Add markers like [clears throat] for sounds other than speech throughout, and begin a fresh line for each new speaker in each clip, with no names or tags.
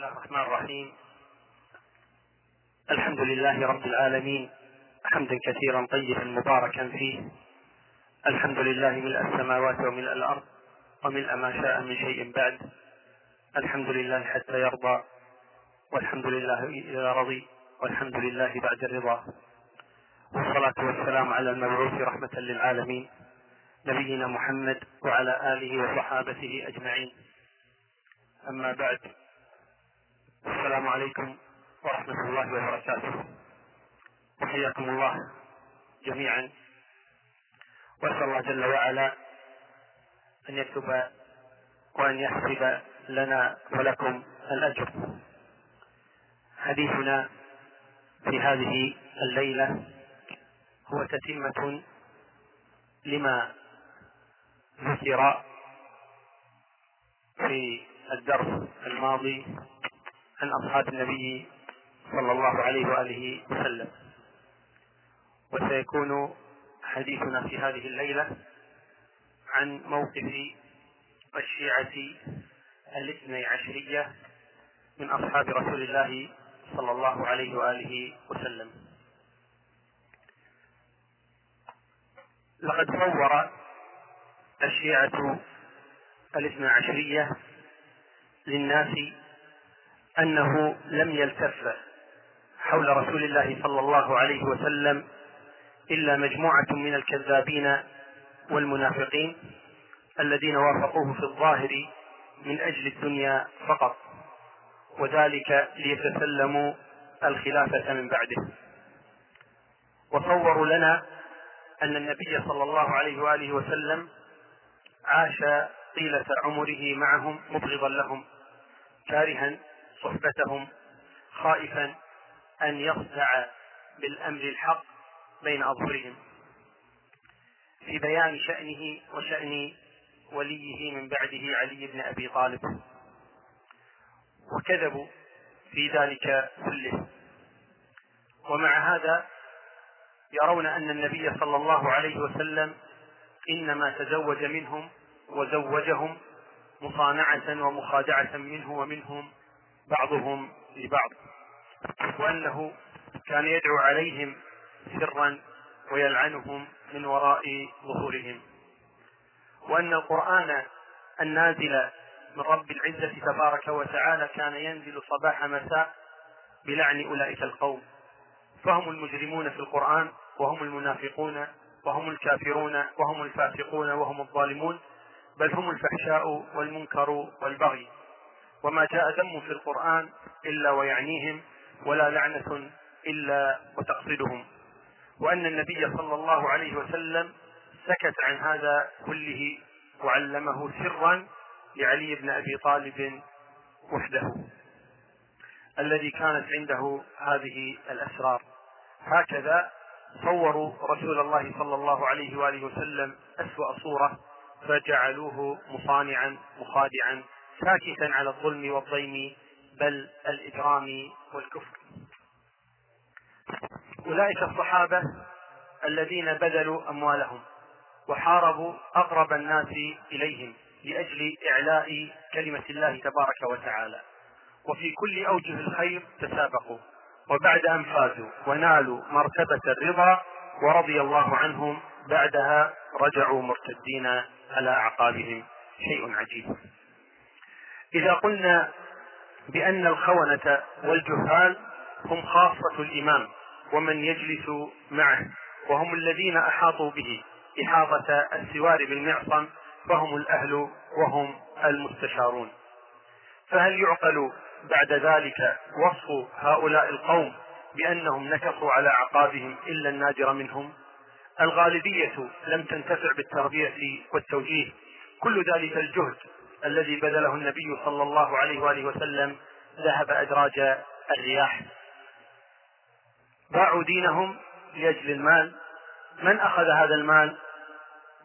الله الرحمن الرحيم الحمد لله رب العالمين حمدا كثيرا طيبا مباركا فيه الحمد لله ملء السماوات وملء الأرض وملء ما شاء من شيء بعد الحمد لله حتى يرضى والحمد لله إذا رضي والحمد لله بعد الرضا والصلاة والسلام على المبعوث رحمة للعالمين نبينا محمد وعلى آله وصحابته أجمعين أما بعد السلام عليكم ورحمة الله وبركاته وحياكم الله جميعا وأسأل الله جل وعلا أن يكتب وأن يحسب لنا ولكم الأجر حديثنا في هذه الليلة هو تتمة لما ذكر في الدرس الماضي عن أصحاب النبي صلى الله عليه وآله وسلم وسيكون حديثنا في هذه الليلة عن موقف الشيعة الاثني عشرية من أصحاب رسول الله صلى الله عليه وآله وسلم لقد صور الشيعة الاثنى عشرية للناس أنه لم يلتف حول رسول الله صلى الله عليه وسلم إلا مجموعة من الكذابين والمنافقين الذين وافقوه في الظاهر من أجل الدنيا فقط وذلك ليتسلموا الخلافة من بعده وصوروا لنا أن النبي صلى الله عليه وآله وسلم عاش طيلة عمره معهم مبغضا لهم كارها صحبتهم خائفا أن يخدع بالأمر الحق بين أظهرهم في بيان شأنه وشأن وليه من بعده علي بن أبي طالب وكذبوا في ذلك كله ومع هذا يرون أن النبي صلى الله عليه وسلم إنما تزوج منهم وزوجهم مصانعة ومخادعة منه ومنهم بعضهم لبعض وأنه كان يدعو عليهم سرا ويلعنهم من وراء ظهورهم وأن القرآن النازل من رب العزة تبارك وتعالى كان ينزل صباح مساء بلعن أولئك القوم فهم المجرمون في القرآن وهم المنافقون وهم الكافرون وهم الفاسقون وهم الظالمون بل هم الفحشاء والمنكر والبغي وما جاء ذم في القرآن إلا ويعنيهم ولا لعنة إلا وتقصدهم وأن النبي صلى الله عليه وسلم سكت عن هذا كله وعلمه سرا لعلي بن أبي طالب وحده الذي كانت عنده هذه الأسرار هكذا صوروا رسول الله صلى الله عليه وآله وسلم أسوأ صورة فجعلوه مصانعا مخادعا ساكتا على الظلم والضيم بل الإجرام والكفر أولئك الصحابة الذين بذلوا أموالهم وحاربوا أقرب الناس إليهم لأجل إعلاء كلمة الله تبارك وتعالى وفي كل أوجه الخير تسابقوا وبعد أن فازوا ونالوا مرتبة الرضا ورضي الله عنهم بعدها رجعوا مرتدين على أعقابهم شيء عجيب إذا قلنا بأن الخونة والجهال هم خاصة الإمام ومن يجلس معه وهم الذين أحاطوا به إحاطة السوار بالمعصم فهم الأهل وهم المستشارون فهل يعقل بعد ذلك وصف هؤلاء القوم بأنهم نكصوا على أعقابهم إلا النادر منهم الغالبية لم تنتفع بالتربية والتوجيه كل ذلك الجهد الذي بذله النبي صلى الله عليه وآله وسلم ذهب أدراج الرياح باعوا دينهم لأجل المال من أخذ هذا المال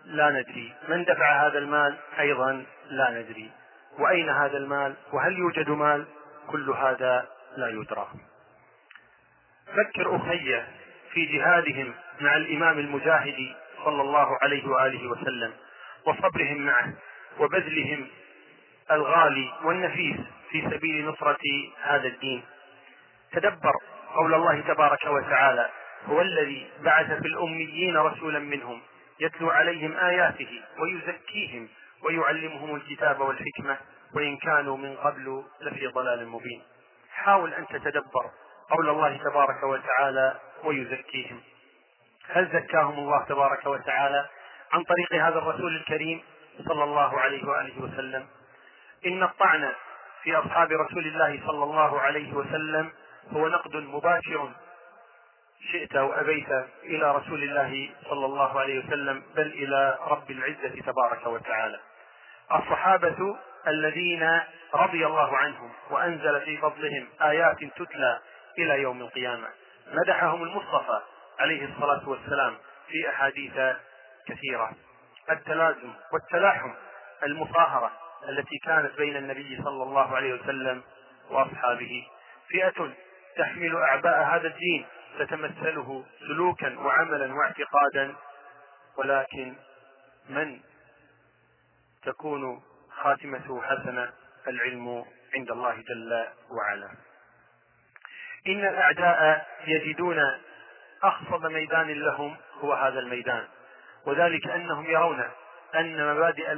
لا ندري من دفع هذا المال أيضا لا ندري وأين هذا المال وهل يوجد مال كل هذا لا يدرى فكر أخي في جهادهم مع الإمام المجاهد صلى الله عليه وآله وسلم وصبرهم معه وبذلهم الغالي والنفيس في سبيل نصرة هذا الدين تدبر قول الله تبارك وتعالى هو الذي بعث في الأميين رسولا منهم يتلو عليهم آياته ويزكيهم ويعلمهم الكتاب والحكمة وإن كانوا من قبل لفي ضلال مبين حاول أن تتدبر قول الله تبارك وتعالى ويزكيهم هل زكاهم الله تبارك وتعالى عن طريق هذا الرسول الكريم صلى الله عليه وآله وسلم إن الطعن في أصحاب رسول الله صلى الله عليه وسلم هو نقد مباشر شئت أو أبيت إلى رسول الله صلى الله عليه وسلم بل إلى رب العزة تبارك وتعالى الصحابة الذين رضي الله عنهم وأنزل في فضلهم آيات تتلى إلى يوم القيامة مدحهم المصطفى عليه الصلاة والسلام في أحاديث كثيرة التلازم والتلاحم المصاهرة التي كانت بين النبي صلى الله عليه وسلم واصحابه فئه تحمل اعباء هذا الدين تتمثله سلوكا وعملا واعتقادا ولكن من تكون خاتمته حسنه العلم عند الله جل وعلا ان الاعداء يجدون اخصب ميدان لهم هو هذا الميدان وذلك انهم يرون أن مبادئ,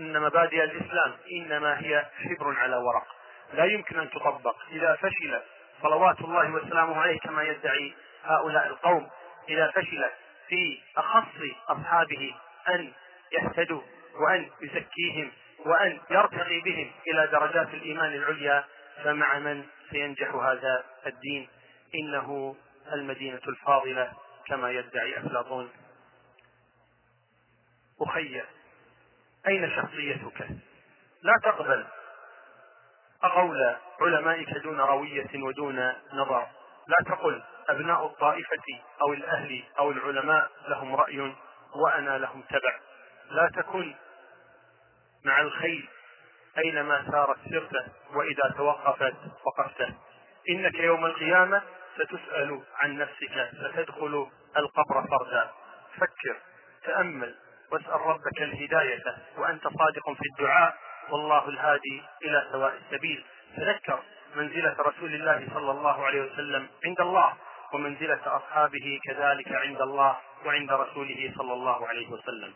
أن مبادئ الإسلام إنما هي حبر على ورق لا يمكن أن تطبق إذا فشل صلوات الله وسلامه عليه كما يدعي هؤلاء القوم إذا فشل في أخص أصحابه أن يهتدوا وأن يزكيهم وأن يرتقي بهم إلى درجات الإيمان العليا فمع من سينجح هذا الدين إنه المدينة الفاضلة كما يدعي أفلاطون أخي أين شخصيتك لا تقبل قول علمائك دون روية ودون نظر لا تقل أبناء الطائفة أو الأهل أو العلماء لهم رأي وأنا لهم تبع لا تكن مع الخيل أينما سارت سرته وإذا توقفت وقفته إنك يوم القيامة ستسأل عن نفسك ستدخل القبر فردا فكر تأمل واسأل ربك الهداية وأنت صادق في الدعاء والله الهادي إلى سواء السبيل تذكر منزلة رسول الله صلى الله عليه وسلم عند الله ومنزلة أصحابه كذلك عند الله وعند رسوله صلى الله عليه وسلم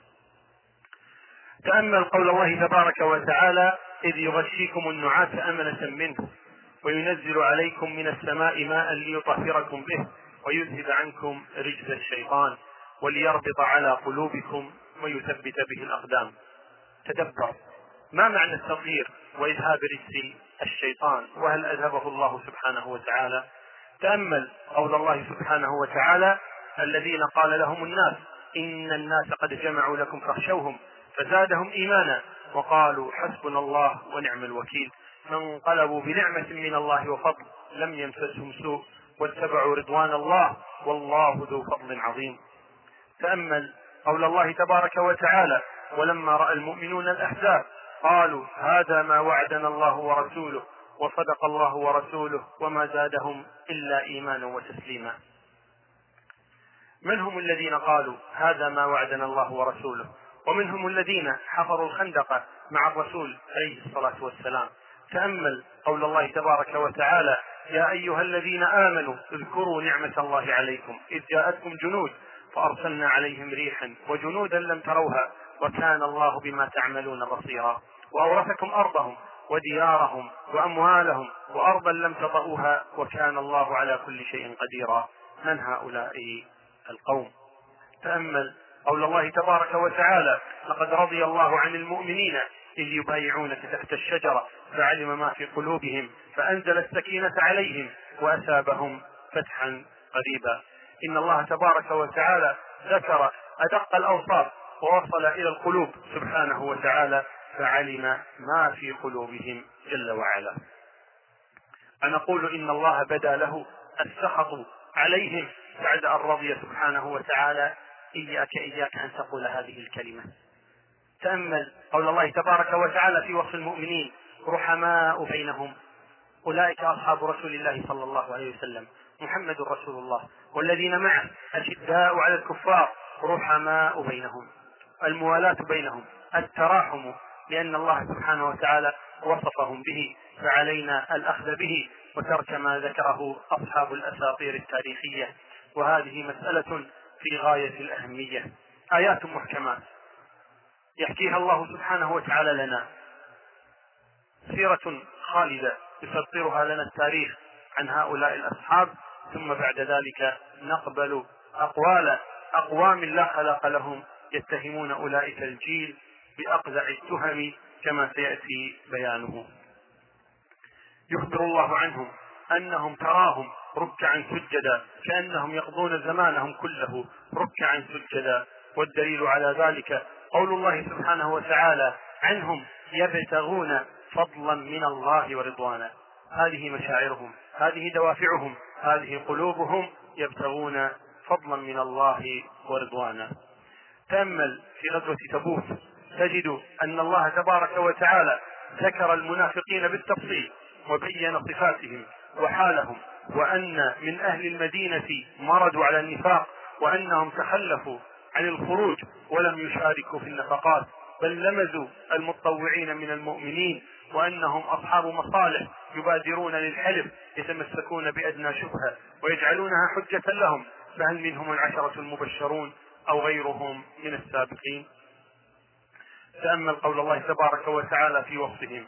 تأمل قول الله تبارك وتعالى إذ يغشيكم النعاس أمنة منه وينزل عليكم من السماء ماء ليطهركم به ويذهب عنكم رجز الشيطان وليربط على قلوبكم ويثبت به الأقدام تدبر ما معنى التطهير وإذهاب رجس الشيطان وهل أذهبه الله سبحانه وتعالى تأمل قول الله سبحانه وتعالى الذين قال لهم الناس إن الناس قد جمعوا لكم فاخشوهم فزادهم إيمانا وقالوا حسبنا الله ونعم الوكيل فانقلبوا بنعمة من الله وفضل لم يمسسهم سوء واتبعوا رضوان الله والله ذو فضل عظيم تأمل قول الله تبارك وتعالى ولما راى المؤمنون الاحزاب قالوا هذا ما وعدنا الله ورسوله وصدق الله ورسوله وما زادهم الا ايمانا وتسليما من هم الذين قالوا هذا ما وعدنا الله ورسوله ومنهم الذين حفروا الخندق مع الرسول عليه الصلاه والسلام تامل قول الله تبارك وتعالى يا ايها الذين امنوا اذكروا نعمه الله عليكم اذ جاءتكم جنود فأرسلنا عليهم ريحا وجنودا لم تروها وكان الله بما تعملون بصيرا وأورثكم أرضهم وديارهم وأموالهم وأرضا لم تطئوها وكان الله على كل شيء قديرا من هؤلاء القوم تأمل قول الله تبارك وتعالى لقد رضي الله عن المؤمنين إذ يبايعونك تحت الشجرة فعلم ما في قلوبهم فأنزل السكينة عليهم وأثابهم فتحا قريبا إن الله تبارك وتعالى ذكر أدق الأوصاف ووصل إلى القلوب سبحانه وتعالى فعلم ما في قلوبهم جل وعلا أنقول إن الله بدا له السخط عليهم بعد أن رضي سبحانه وتعالى إياك إياك أن تقول هذه الكلمة تأمل قول الله تبارك وتعالى في وصف المؤمنين رحماء بينهم أولئك أصحاب رسول الله صلى الله عليه وسلم محمد رسول الله والذين معه أشداء على الكفار رحماء بينهم الموالاة بينهم التراحم لأن الله سبحانه وتعالى وصفهم به فعلينا الأخذ به وترك ما ذكره أصحاب الأساطير التاريخية وهذه مسألة في غاية الأهمية آيات محكمات يحكيها الله سبحانه وتعالى لنا سيرة خالدة يسطرها لنا التاريخ عن هؤلاء الأصحاب ثم بعد ذلك نقبل أقوال أقوام لا خلق لهم يتهمون أولئك الجيل بأقزع التهم كما سيأتي بيانه يخبر الله عنهم أنهم تراهم ركعا سجدا كأنهم يقضون زمانهم كله ركعا سجدا والدليل على ذلك قول الله سبحانه وتعالى عنهم يبتغون فضلا من الله ورضوانا هذه مشاعرهم هذه دوافعهم هذه قلوبهم يبتغون فضلا من الله ورضوانا تامل في غزوه تبوك تجد ان الله تبارك وتعالى ذكر المنافقين بالتفصيل وبين صفاتهم وحالهم وان من اهل المدينه مرضوا على النفاق وانهم تخلفوا عن الخروج ولم يشاركوا في النفقات بل لمزوا المتطوعين من المؤمنين وأنهم أصحاب مصالح يبادرون للحلف يتمسكون بأدنى شبهة ويجعلونها حجة لهم فهل منهم العشرة المبشرون أو غيرهم من السابقين تأمل قول الله تبارك وتعالى في وصفهم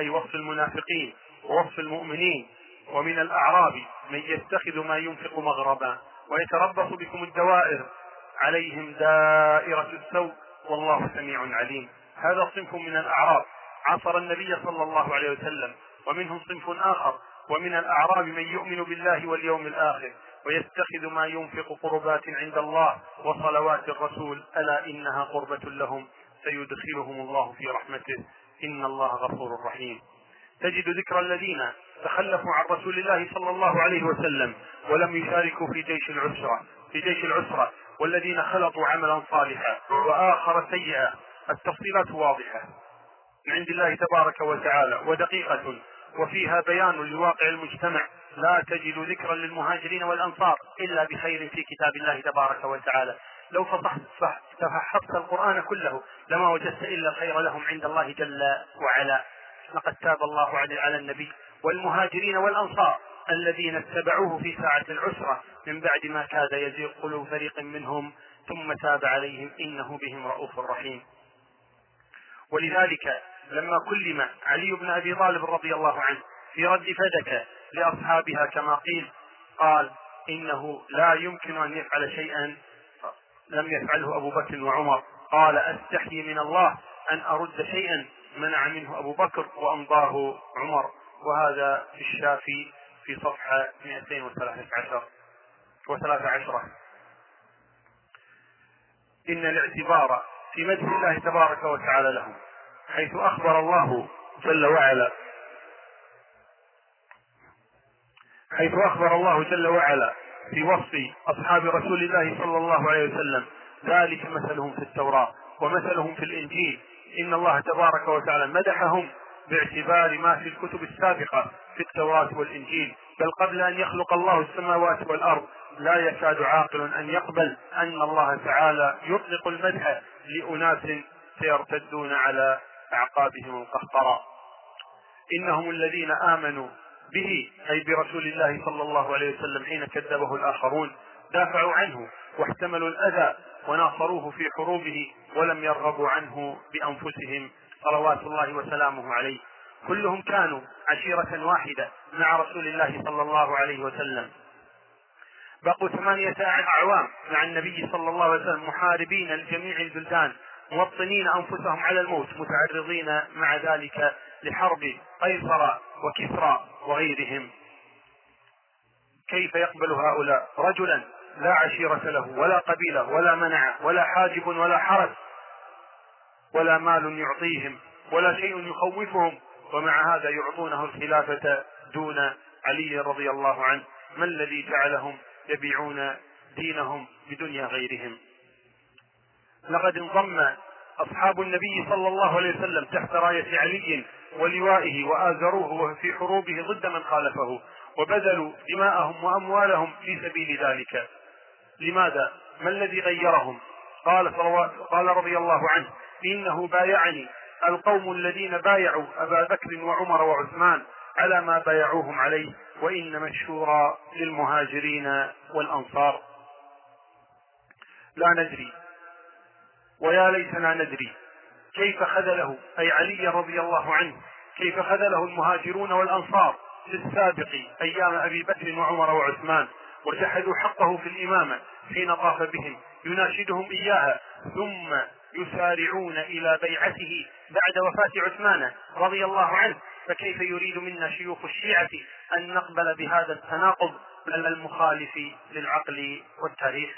أي وصف المنافقين ووصف المؤمنين ومن الأعراب من يتخذ ما ينفق مغربا ويتربص بكم الدوائر عليهم دائرة السوء والله سميع عليم هذا صنف من الأعراب عاصر النبي صلى الله عليه وسلم ومنهم صنف آخر ومن الأعراب من يؤمن بالله واليوم الآخر ويتخذ ما ينفق قربات عند الله وصلوات الرسول ألا إنها قربة لهم سيدخلهم الله في رحمته إن الله غفور رحيم تجد ذكر الذين تخلفوا عن رسول الله صلى الله عليه وسلم ولم يشاركوا في جيش العسرة في جيش العسرة والذين خلطوا عملا صالحا وآخر سيئا التفصيلات واضحة من عند الله تبارك وتعالى ودقيقة وفيها بيان لواقع المجتمع لا تجد ذكرا للمهاجرين والأنصار إلا بخير في كتاب الله تبارك وتعالى لو تفحصت القرآن كله لما وجدت إلا الخير لهم عند الله جل وعلا لقد تاب الله على النبي والمهاجرين والأنصار الذين اتبعوه في ساعة العسرة من بعد ما كاد يزيغ قلوب فريق منهم ثم تاب عليهم إنه بهم رؤوف رحيم ولذلك لما كلم علي بن أبي طالب رضي الله عنه في رد فدك لأصحابها كما قيل قال إنه لا يمكن أن يفعل شيئا لم يفعله أبو بكر وعمر قال أستحي من الله أن أرد شيئا منع منه أبو بكر وأمضاه عمر وهذا في الشافي في صفحة 213 و13 إن الاعتبار في مدح الله تبارك وتعالى له حيث اخبر الله جل وعلا حيث اخبر الله جل وعلا في وصف اصحاب رسول الله صلى الله عليه وسلم ذلك مثلهم في التوراه ومثلهم في الانجيل ان الله تبارك وتعالى مدحهم باعتبار ما في الكتب السابقه في التوراه والانجيل بل قبل ان يخلق الله السماوات والارض لا يكاد عاقل ان يقبل ان الله تعالى يطلق المدح لاناس سيرتدون على أعقابهم القهقراء إنهم الذين آمنوا به أي برسول الله صلى الله عليه وسلم حين كذبه الآخرون دافعوا عنه واحتملوا الأذى وناصروه في حروبه ولم يرغبوا عنه بأنفسهم صلوات الله وسلامه عليه كلهم كانوا عشيرة واحدة مع رسول الله صلى الله عليه وسلم بقوا ثمانية أعوام مع النبي صلى الله عليه وسلم محاربين لجميع البلدان موطنين أنفسهم على الموت متعرضين مع ذلك لحرب قيصر وكسرى وغيرهم كيف يقبل هؤلاء رجلا لا عشيرة له ولا قبيلة ولا منعة ولا حاجب ولا حرس ولا مال يعطيهم ولا شيء يخوفهم ومع هذا يعطونه الخلافة دون علي رضي الله عنه ما الذي جعلهم يبيعون دينهم بدنيا غيرهم لقد انضم أصحاب النبي صلى الله عليه وسلم تحت راية علي ولوائه وآزروه في حروبه ضد من خالفه وبذلوا دماءهم وأموالهم في سبيل ذلك لماذا؟ ما الذي غيرهم؟ قال, قال رضي الله عنه إنه بايعني القوم الذين بايعوا أبا بكر وعمر وعثمان على ما بايعوهم عليه وإن مشهورا للمهاجرين والأنصار لا ندري ويا ليتنا ندري كيف خذله أي علي رضي الله عنه كيف خذله المهاجرون والأنصار في السابق أيام أبي بكر وعمر وعثمان وجحدوا حقه في الإمامة حين طاف بهم يناشدهم إياها ثم يسارعون إلى بيعته بعد وفاة عثمان رضي الله عنه فكيف يريد منا شيوخ الشيعة أن نقبل بهذا التناقض بل المخالف للعقل والتاريخ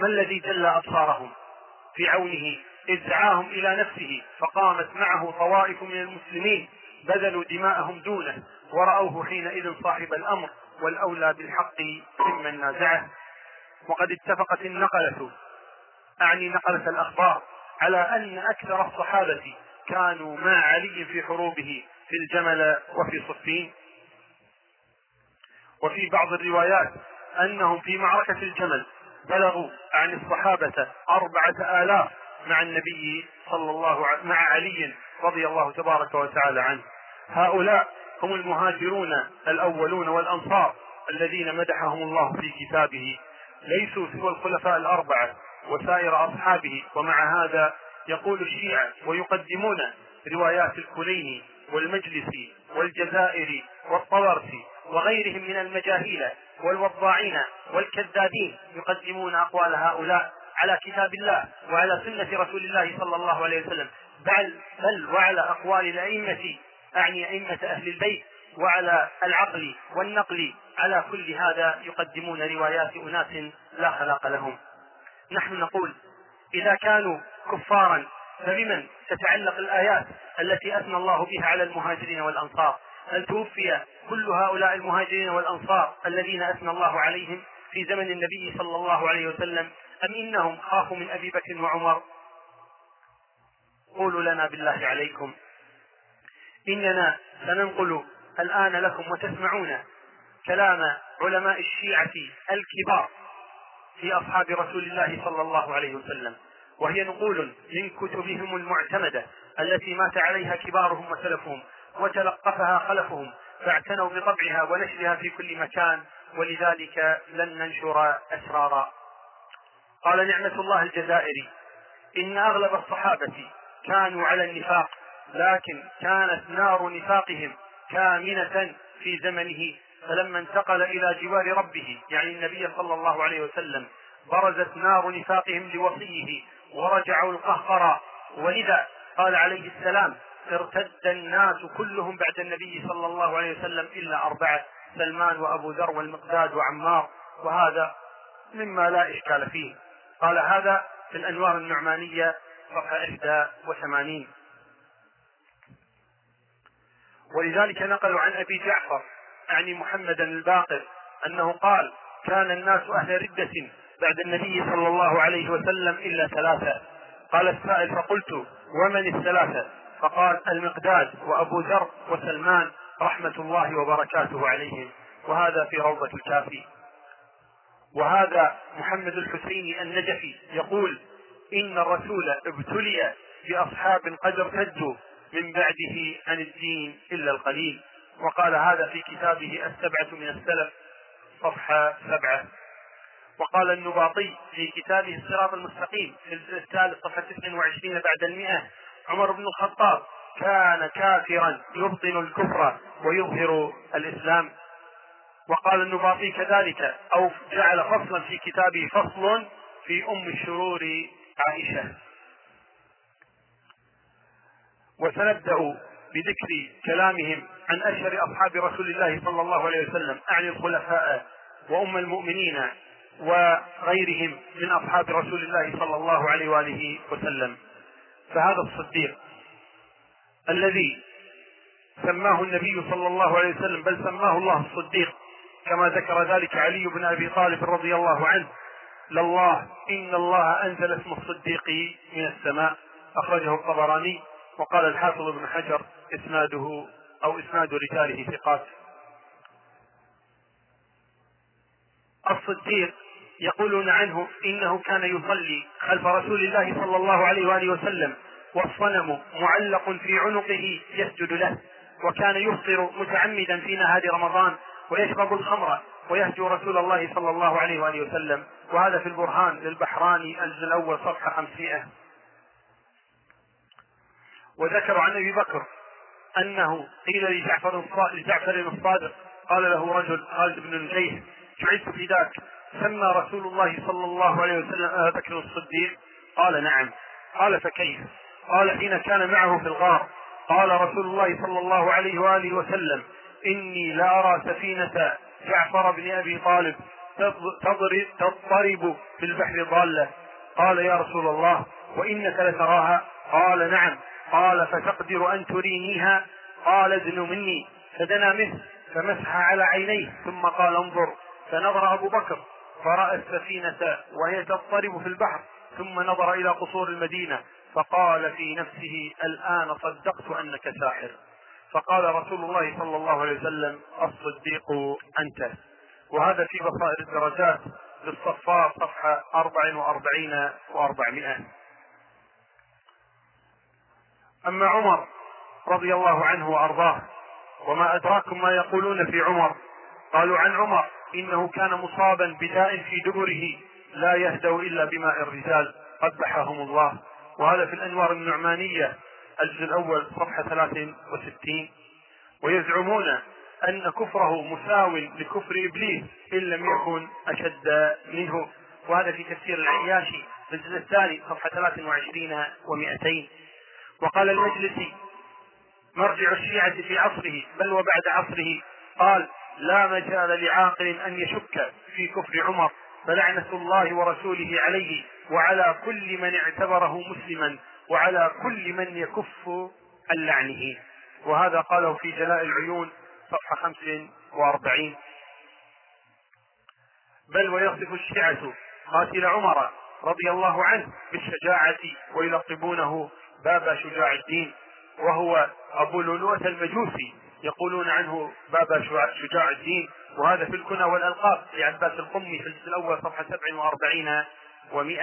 ما الذي جلى أبصارهم في عونه إذ دعاهم إلى نفسه فقامت معه طوائف من المسلمين بذلوا دماءهم دونه ورأوه حينئذ صاحب الأمر والأولى بالحق ممن نازعه وقد اتفقت النقلة أعني نقلة الأخبار على أن أكثر الصحابة كانوا مع علي في حروبه في الجمل وفي صفين وفي بعض الروايات أنهم في معركة الجمل بلغوا عن الصحابة أربعة آلاف مع النبي صلى الله مع علي رضي الله تبارك وتعالى عنه هؤلاء هم المهاجرون الأولون والأنصار الذين مدحهم الله في كتابه ليسوا سوى الخلفاء الأربعة وسائر أصحابه ومع هذا يقول الشيعة ويقدمون روايات الكليني والمجلسي والجزائري والطبرسي وغيرهم من المجاهيل والوضاعين والكذابين يقدمون أقوال هؤلاء على كتاب الله وعلى سنة رسول الله صلى الله عليه وسلم بل بل وعلى أقوال الأئمة أعني أئمة أهل البيت وعلى العقل والنقل على كل هذا يقدمون روايات أناس لا خلاق لهم نحن نقول إذا كانوا كفارا فبمن تتعلق الآيات التي أثنى الله بها على المهاجرين والأنصار أن توفي كل هؤلاء المهاجرين والأنصار الذين أثنى الله عليهم في زمن النبي صلى الله عليه وسلم أم إنهم خافوا من أبي بكر وعمر قولوا لنا بالله عليكم إننا سننقل الآن لكم وتسمعون كلام علماء الشيعة الكبار في أصحاب رسول الله صلى الله عليه وسلم وهي نقول من كتبهم المعتمدة التي مات عليها كبارهم وسلفهم وتلقفها خلفهم فاعتنوا بطبعها ونشرها في كل مكان ولذلك لن ننشر أسرارا قال نعمة الله الجزائري إن أغلب الصحابة كانوا على النفاق لكن كانت نار نفاقهم كامنة في زمنه فلما انتقل إلى جوار ربه يعني النبي صلى الله عليه وسلم برزت نار نفاقهم لوصيه ورجعوا القهقرى ولذا قال عليه السلام ارتد الناس كلهم بعد النبي صلى الله عليه وسلم إلا أربعة سلمان وأبو ذر والمقداد وعمار وهذا مما لا إشكال فيه قال هذا في الأنوار النعمانية صفحة 81 ولذلك نقلوا عن أبي جعفر أعني محمدا الباقر أنه قال كان الناس أهل ردة بعد النبي صلى الله عليه وسلم إلا ثلاثة قال السائل فقلت ومن الثلاثة فقال المقداد وأبو ذر وسلمان رحمة الله وبركاته عليهم وهذا في روضة الكافي وهذا محمد الحسيني النجفي يقول إن الرسول ابتلي بأصحاب قد ارتدوا من بعده عن الدين إلا القليل وقال هذا في كتابه السبعة من السلف صفحة سبعة وقال النباطي في كتابه الصراط المستقيم في الثالث صفحة 29 بعد المئة عمر بن الخطاب كان كافرا يبطن الكفر ويظهر الإسلام وقال النباطي كذلك أو جعل فصلا في كتابه فصل في أم الشرور عائشة وسنبدأ بذكر كلامهم عن أشهر أصحاب رسول الله صلى الله عليه وسلم أعني الخلفاء وأم المؤمنين وغيرهم من أصحاب رسول الله صلى الله عليه وآله وسلم فهذا الصديق الذي سماه النبي صلى الله عليه وسلم بل سماه الله الصديق كما ذكر ذلك علي بن ابي طالب رضي الله عنه لله ان الله انزل اسم الصديق من السماء اخرجه الطبراني وقال الحافظ ابن حجر اسناده او اسناد رجاله ثقات الصديق يقولون عنه إنه كان يصلي خلف رسول الله صلى الله عليه وآله وسلم والصنم معلق في عنقه يسجد له وكان يفطر متعمدا في نهار رمضان ويشرب الخمر ويهجو رسول الله صلى الله عليه وآله وسلم وهذا في البرهان للبحراني الجزء الأول صفحة 500 وذكر عن أبي بكر أنه قيل لجعفر الصادق قال له رجل خالد بن الجيش جعلت فداك سمى رسول الله صلى الله عليه وسلم ابا آه، بكر الصديق قال نعم قال فكيف قال حين كان معه في الغار قال رسول الله صلى الله عليه واله وسلم اني لارى سفينه جعفر بن ابي طالب تضرب تضطرب في البحر ضاله قال يا رسول الله وانك لتراها قال نعم قال فتقدر ان ترينيها قال ادن مني فدنا منه فمسح على عينيه ثم قال انظر فنظر ابو بكر فرأى السفينة وهي تضطرب في البحر ثم نظر إلى قصور المدينة فقال في نفسه الآن صدقت أنك ساحر فقال رسول الله صلى الله عليه وسلم الصديق أنت وهذا في بصائر الدرجات للصفار صفحة 44 و400 أما عمر رضي الله عنه وأرضاه وما أدراكم ما يقولون في عمر قالوا عن عمر إنه كان مصابا بداء في دبره لا يهدأ إلا بماء الرجال قبحهم الله وهذا في الأنوار النعمانية الجزء الأول صفحة 63 ويزعمون أن كفره مساو لكفر إبليس إن لم يكن أشد منه وهذا في تفسير العياشي في الجزء الثاني صفحة 23 و200 وقال المجلسي مرجع الشيعة في عصره بل وبعد عصره قال لا مجال لعاقل أن يشك في كفر عمر فلعنة الله ورسوله عليه وعلى كل من اعتبره مسلما وعلى كل من يكف عن لعنه وهذا قاله في جلاء العيون صفحة 45 بل ويصف الشيعة قاتل عمر رضي الله عنه بالشجاعة ويلقبونه باب شجاع الدين وهو أبو لؤلؤة المجوسي يقولون عنه بابا شجاع الدين وهذا في الكنى والألقاب يعني لعباس القمي في الجزء الأول صفحة 47 و100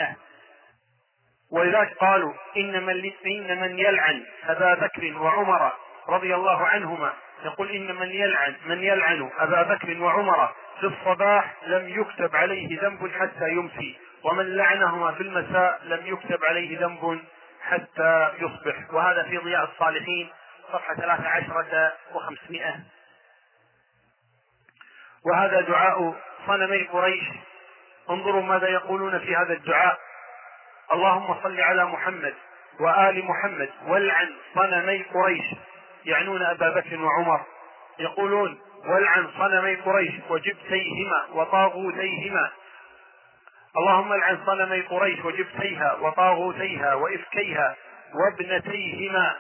ولذلك قالوا إن من, إن من يلعن أبا بكر وعمر رضي الله عنهما يقول إن من يلعن من يلعن أبا بكر وعمر في الصباح لم يكتب عليه ذنب حتى يمسي ومن لعنهما في المساء لم يكتب عليه ذنب حتى يصبح وهذا في ضياء الصالحين صفحة 13 و500 وهذا دعاء صنمي قريش انظروا ماذا يقولون في هذا الدعاء اللهم صل على محمد وآل محمد والعن صنمي قريش يعنون أبا بكر وعمر يقولون والعن صنمي قريش وجبتيهما وطاغوتيهما اللهم العن صنمي قريش وجبتيها وطاغوتيها وإفكيها وابنتيهما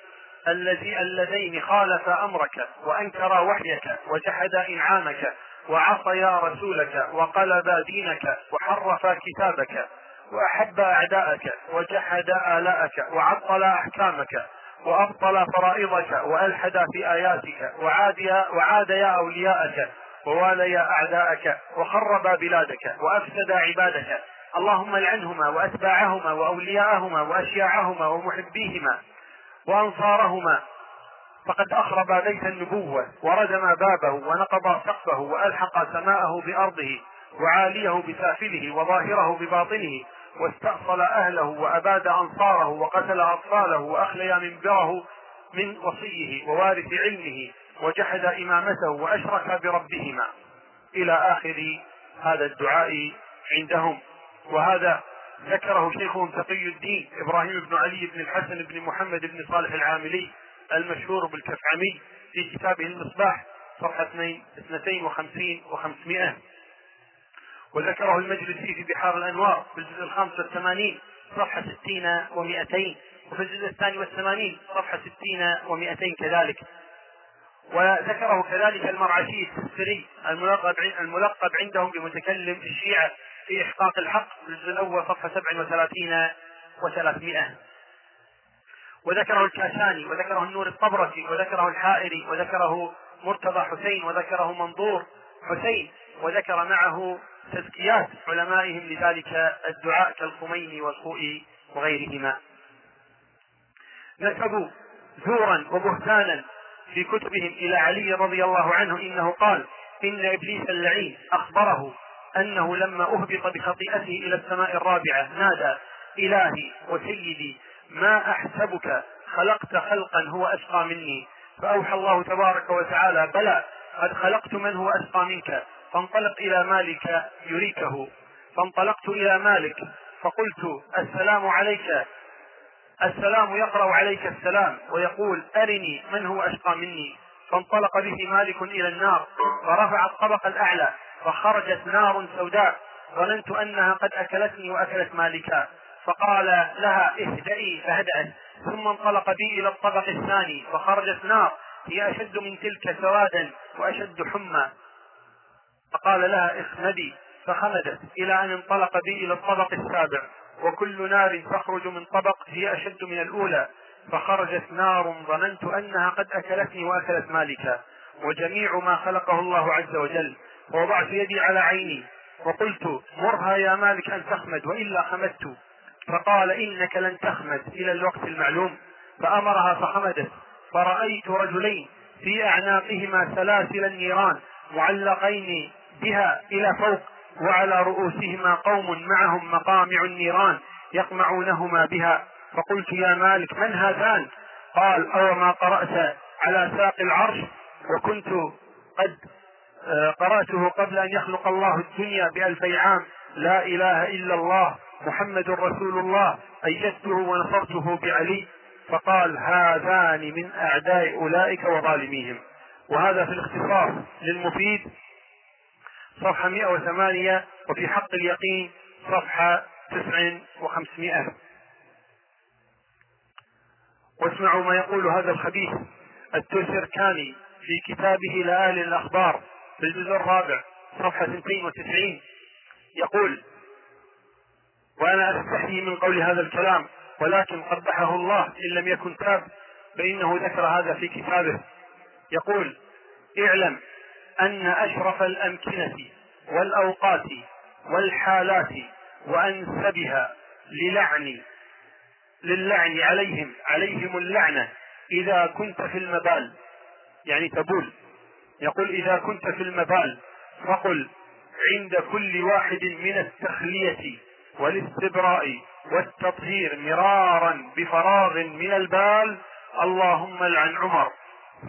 الذي اللذين خالف امرك وانكرا وحيك وجحدا انعامك وعصيا رسولك وقلبا دينك وحرفا كتابك واحب اعداءك وجحد الاءك وعطل احكامك وابطل فرائضك والحد في اياتك وعاديا وعاديا اولياءك وواليا اعداءك وخربا بلادك وافسد عبادك اللهم لعنهما واتباعهما واولياءهما واشياعهما ومحبيهما وأنصارهما فقد أخرب بيت النبوة وردم بابه ونقض سقفه وألحق سماءه بأرضه وعاليه بسافله وظاهره بباطنه واستأصل أهله وأباد أنصاره وقتل أطفاله وأخلي منبره من وصيه ووارث علمه وجحد إمامته وأشرك بربهما إلى آخر هذا الدعاء عندهم وهذا ذكره شيخهم تقي الدين ابراهيم بن علي بن الحسن بن محمد بن صالح العاملي المشهور بالكفعمي في كتابه المصباح صفحة 52 و500 وذكره المجلسي في بحار الأنوار في الجزء الخامس والثمانين صفحة 60 و200 وفي الجزء الثاني والثمانين صفحة 60 و200 كذلك وذكره كذلك المرعشي السري الملقب الملقب عندهم بمتكلم الشيعة في إحقاق الحق الجزء الأول صفحة 37 و300 وذكره الكاشاني وذكره النور الطبرسي وذكره الحائري وذكره مرتضى حسين وذكره منظور حسين وذكر معه تزكيات علمائهم لذلك الدعاء كالخميني والخوئي وغيرهما نسبوا زورا وبهتانا في كتبهم إلى علي رضي الله عنه إنه قال إن إبليس اللعين أخبره أنه لما أهبط بخطيئته إلى السماء الرابعة نادى إلهي وسيدي ما أحسبك خلقت خلقا هو أشقى مني فأوحى الله تبارك وتعالى بلى قد خلقت من هو أشقى منك فانطلق إلى مالك يريكه فانطلقت إلى مالك فقلت السلام عليك السلام يقرأ عليك السلام ويقول أرني من هو أشقى مني فانطلق به مالك إلى النار فرفع الطبق الأعلى فخرجت نار سوداء ظننت أنها قد أكلتني وأكلت مالكا فقال لها اهدئي فهدأت ثم انطلق بي إلى الطبق الثاني فخرجت نار هي أشد من تلك سوادا وأشد حمى فقال لها اخمدي فخمدت إلى أن انطلق بي إلى الطبق السابع وكل نار تخرج من طبق هي أشد من الأولى فخرجت نار ظننت أنها قد أكلتني وأكلت مالكا وجميع ما خلقه الله عز وجل ووضعت يدي على عيني وقلت مرها يا مالك أن تخمد وإلا خمدت فقال إنك لن تخمد إلى الوقت المعلوم فأمرها فخمدت فرأيت رجلين في أعناقهما سلاسل النيران معلقين بها إلى فوق وعلى رؤوسهما قوم معهم مقامع النيران يقمعونهما بها فقلت يا مالك من هذان قال أو ما قرأت على ساق العرش وكنت قد آه، قرأته قبل أن يخلق الله الدنيا بألفي عام لا إله إلا الله محمد رسول الله أيدته ونصرته بعلي فقال هذان من أعداء أولئك وظالميهم وهذا في الاختصار للمفيد صفحة 108 وفي حق اليقين صفحة 9500 واسمعوا ما يقول هذا الخبيث التوسيركاني في كتابه لآل الأخبار في الجزء الرابع صفحة 92 يقول وأنا أستحيي من قول هذا الكلام ولكن قبحه الله إن لم يكن تاب فإنه ذكر هذا في كتابه يقول اعلم أن أشرف الأمكنة والأوقات والحالات وأنسبها للعن للعن عليهم عليهم اللعنة إذا كنت في المبال يعني تبول يقول إذا كنت في المبال فقل عند كل واحد من التخلية والاستبراء والتطهير مرارا بفراغ من البال اللهم لعن عمر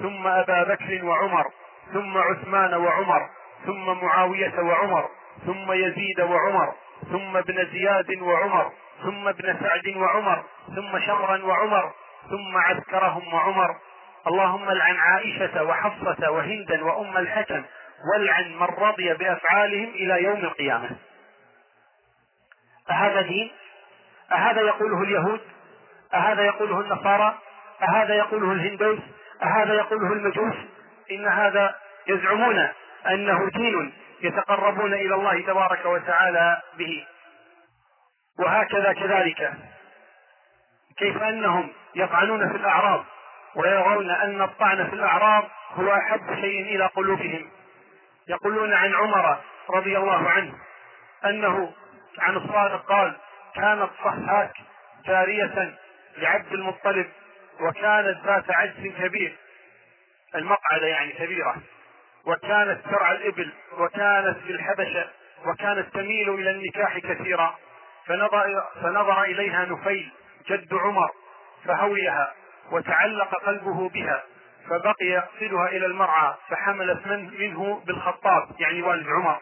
ثم أبا بكر وعمر ثم عثمان وعمر ثم معاوية وعمر ثم يزيد وعمر ثم ابن زياد وعمر ثم ابن سعد وعمر ثم شمرا وعمر ثم عسكرهم وعمر اللهم العن عائشة وحفصة وهندا وأم الحكم والعن من رضي بأفعالهم إلى يوم القيامة أهذا دين؟ أهذا يقوله اليهود؟ أهذا يقوله النصارى؟ أهذا يقوله الهندوس؟ أهذا يقوله المجوس؟ إن هذا يزعمون أنه دين يتقربون إلى الله تبارك وتعالى به وهكذا كذلك كيف أنهم يطعنون في الأعراب ويرون أن الطعن في الأعراب هو أحب شيء إلى قلوبهم يقولون عن عمر رضي الله عنه أنه عن الصادق قال كانت صحاك جارية لعبد المطلب وكانت ذات عجز كبير المقعدة يعني كبيرة وكانت ترعى الإبل وكانت في الحبشة وكانت تميل إلى النكاح كثيرا فنظر, فنظر إليها نفيل جد عمر فهويها وتعلق قلبه بها فبقي يقصدها الى المرعى فحملت من منه بالخطاب يعني والد عمر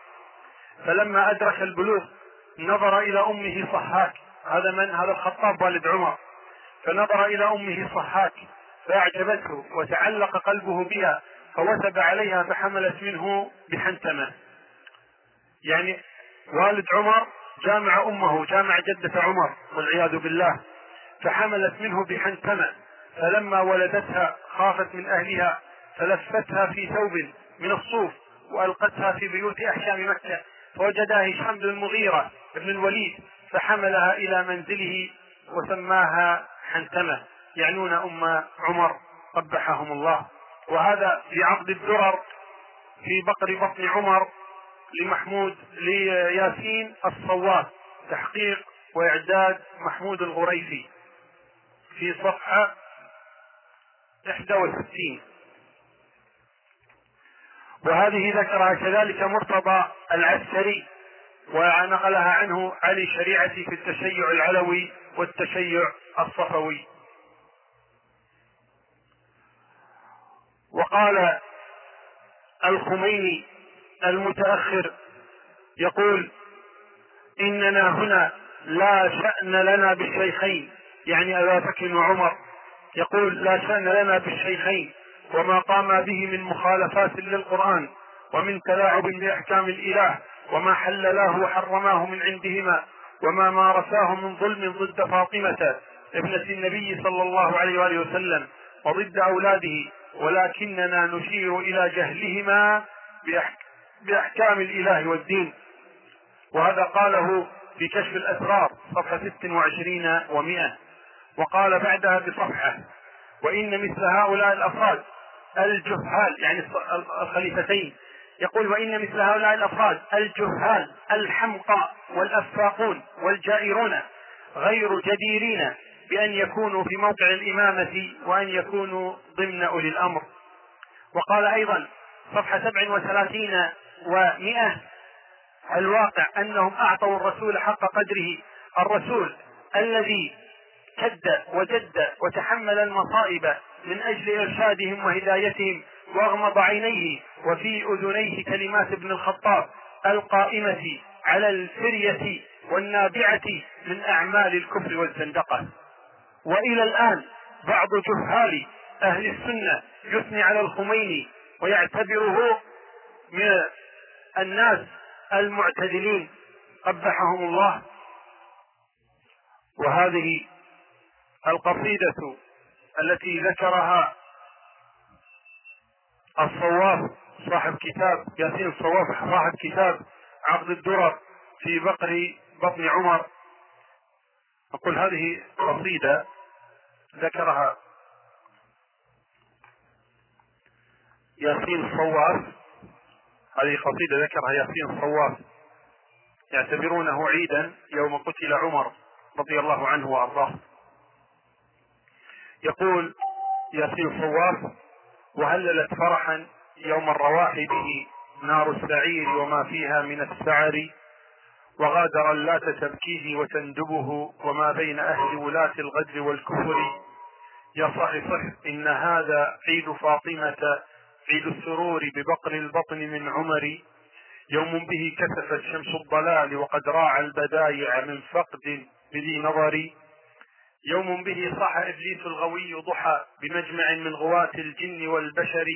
فلما ادرك البلوغ نظر الى امه صحاك هذا من هذا الخطاب والد عمر فنظر الى امه صحاك فاعجبته وتعلق قلبه بها فوثب عليها فحملت منه بحنتمه يعني والد عمر جامع امه جامع جده عمر والعياذ بالله فحملت منه بحنتمه فلما ولدتها خافت من أهلها فلفتها في ثوب من الصوف وألقتها في بيوت أحشام مكة فوجدها هشام بن المغيرة بن الوليد فحملها إلى منزله وسماها حنتمة يعنون أم عمر قبحهم الله وهذا في عقد الدرر في بقر بطن عمر لمحمود لياسين الصواف تحقيق وإعداد محمود الغريفي في صفحة 61 وهذه ذكرها كذلك مرتضى العسكري ونقلها عنه علي شريعتي في التشيع العلوي والتشيع الصفوي وقال الخميني المتأخر يقول إننا هنا لا شأن لنا بالشيخين يعني أبا بكر وعمر يقول لا شأن لنا بالشيخين وما قاما به من مخالفات للقرآن ومن تلاعب بأحكام الإله وما حللاه وحرماه من عندهما وما مارساه من ظلم ضد فاطمة ابنة النبي صلى الله عليه وآله وسلم وضد أولاده ولكننا نشير إلى جهلهما بأحكام الإله والدين وهذا قاله في كشف الأسرار صفحة 26 و100 وقال بعدها بصفحة وإن مثل هؤلاء الأفراد الجهال يعني الخليفتين يقول وإن مثل هؤلاء الأفراد الجهال الحمقى والأفاقون والجائرون غير جديرين بأن يكونوا في موقع الإمامة وأن يكونوا ضمن أولي الأمر وقال أيضا صفحة 37 و100 الواقع أنهم أعطوا الرسول حق قدره الرسول الذي كد وجد وتحمل المصائب من أجل إرشادهم وهدايتهم واغمض عينيه وفي أذنيه كلمات ابن الخطاب القائمة على الفرية والنابعة من أعمال الكفر والزندقة وإلى الآن بعض جهال أهل السنة يثني على الخميني ويعتبره من الناس المعتدلين قبحهم الله وهذه القصيدة التي ذكرها الصواف صاحب كتاب ياسين الصواف صاحب كتاب عقد الدرر في بقر بطن عمر أقول هذه قصيدة ذكرها ياسين الصواف هذه قصيدة ذكرها ياسين الصواف يعتبرونه عيدا يوم قتل عمر رضي الله عنه وأرضاه يقول ياسين صواف وهللت فرحا يوم الرواح به نار السعير وما فيها من السعر وغادر اللات تبكيه وتندبه وما بين أهل ولاة الغدر والكفر يا صح إن هذا عيد فاطمة عيد السرور ببقر البطن من عمر يوم به كسفت شمس الضلال وقد راعى البدايع من فقد بذي نظري يوم به صح إبليس الغوي ضحى بمجمع من غواة الجن والبشر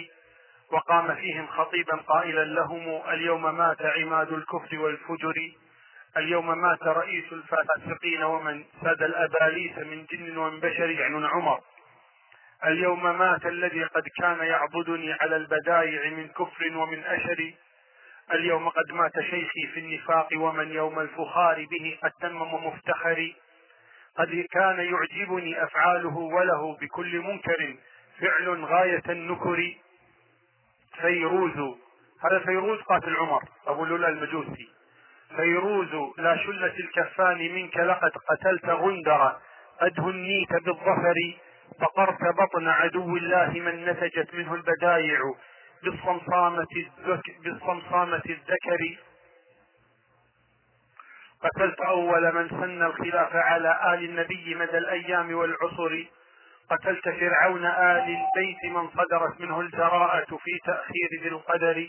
وقام فيهم خطيبا قائلا لهم اليوم مات عماد الكفر والفجر اليوم مات رئيس الفاسقين ومن ساد الأباليس من جن ومن بشر يعني عمر اليوم مات الذي قد كان يعبدني على البدايع من كفر ومن أشر اليوم قد مات شيخي في النفاق ومن يوم الفخار به قد تمم مفتخري قد كان يعجبني أفعاله وله بكل منكر فعل غاية النكر فيروز هذا فيروز قاتل عمر أبو لولا المجوسي فيروز لا شلة الكفان منك لقد قتلت غندرا أدهنيت بالظفر فقرت بطن عدو الله من نتجت منه البدايع بالصمصامة الذكر, بالصمصامة الذكر قتلت أول من سن الخلاف على آل النبي مدى الأيام والعصر قتلت فرعون آل البيت من صدرت منه الجراءة في تأخير ذي القدر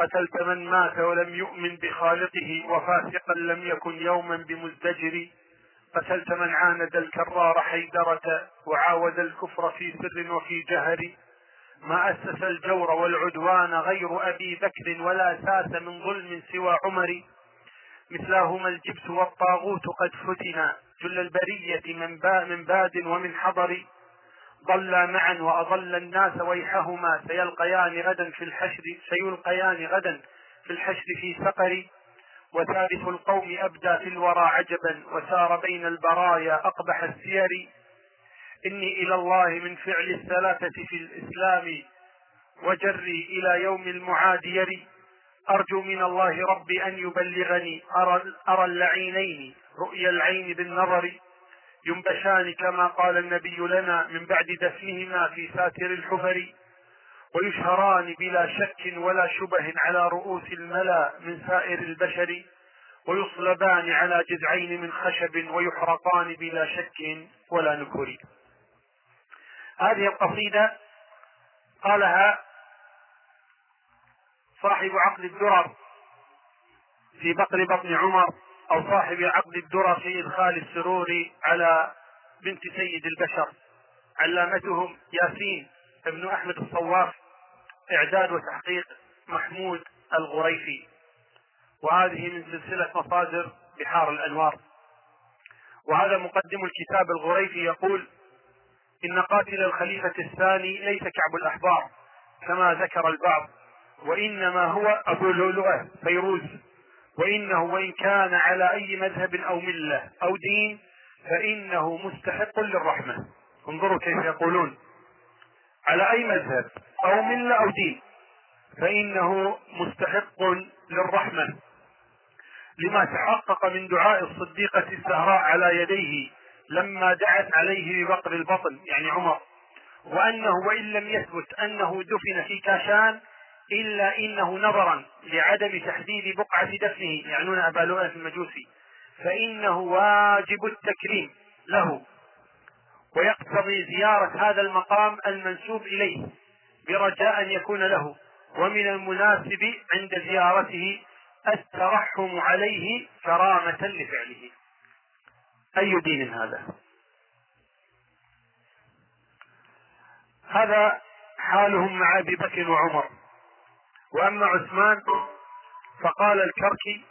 قتلت من مات ولم يؤمن بخالقه وفاسقا لم يكن يوما بمزدجر قتلت من عاند الكرار حيدرة وعاود الكفر في سر وفي جهر ما أسس الجور والعدوان غير أبي بكر ولا ساس من ظلم سوى عمر مثلاهما الجبس والطاغوت قد فتنا جل البرية من, با من باد ومن حضر ضلا معا وأضل الناس ويحهما سيلقيان غدا في الحشر سيلقيان غدا في الحشر في سقر وثالث القوم أبدى في الورى عجبا وسار بين البرايا أقبح السير إني إلى الله من فعل الثلاثة في الإسلام وجري إلى يوم المعاد يري أرجو من الله ربي أن يبلغني أرى, أرى اللعينين رؤيا العين بالنظر ينبشان كما قال النبي لنا من بعد دفنهما في ساتر الحفر ويشهران بلا شك ولا شبه على رؤوس الملا من سائر البشر ويصلبان على جذعين من خشب ويحرقان بلا شك ولا نكر هذه القصيدة قالها صاحب عقد الدرر في بقر بطن عمر أو صاحب عقد الدرر في إدخال السرور على بنت سيد البشر علامتهم ياسين ابن أحمد الصواف إعداد وتحقيق محمود الغريفي وهذه من سلسلة مصادر بحار الأنوار وهذا مقدم الكتاب الغريفي يقول إن قاتل الخليفة الثاني ليس كعب الأحبار كما ذكر البعض وإنما هو أبو لؤلؤة فيروز وإنه وإن كان على أي مذهب أو ملة أو دين فإنه مستحق للرحمة انظروا كيف يقولون على أي مذهب أو ملة أو دين فإنه مستحق للرحمة لما تحقق من دعاء الصديقة السهراء على يديه لما دعت عليه ببقر البطن يعني عمر وأنه وإن لم يثبت أنه دفن في كاشان إلا إنه نظرا لعدم تحديد بقعة دفنه يعنون أبا لؤلؤة المجوسي فإنه واجب التكريم له ويقتضي زيارة هذا المقام المنسوب إليه برجاء أن يكون له ومن المناسب عند زيارته الترحم عليه كرامة لفعله أي دين هذا هذا حالهم مع أبي بكر وعمر وأما عثمان فقال الكركي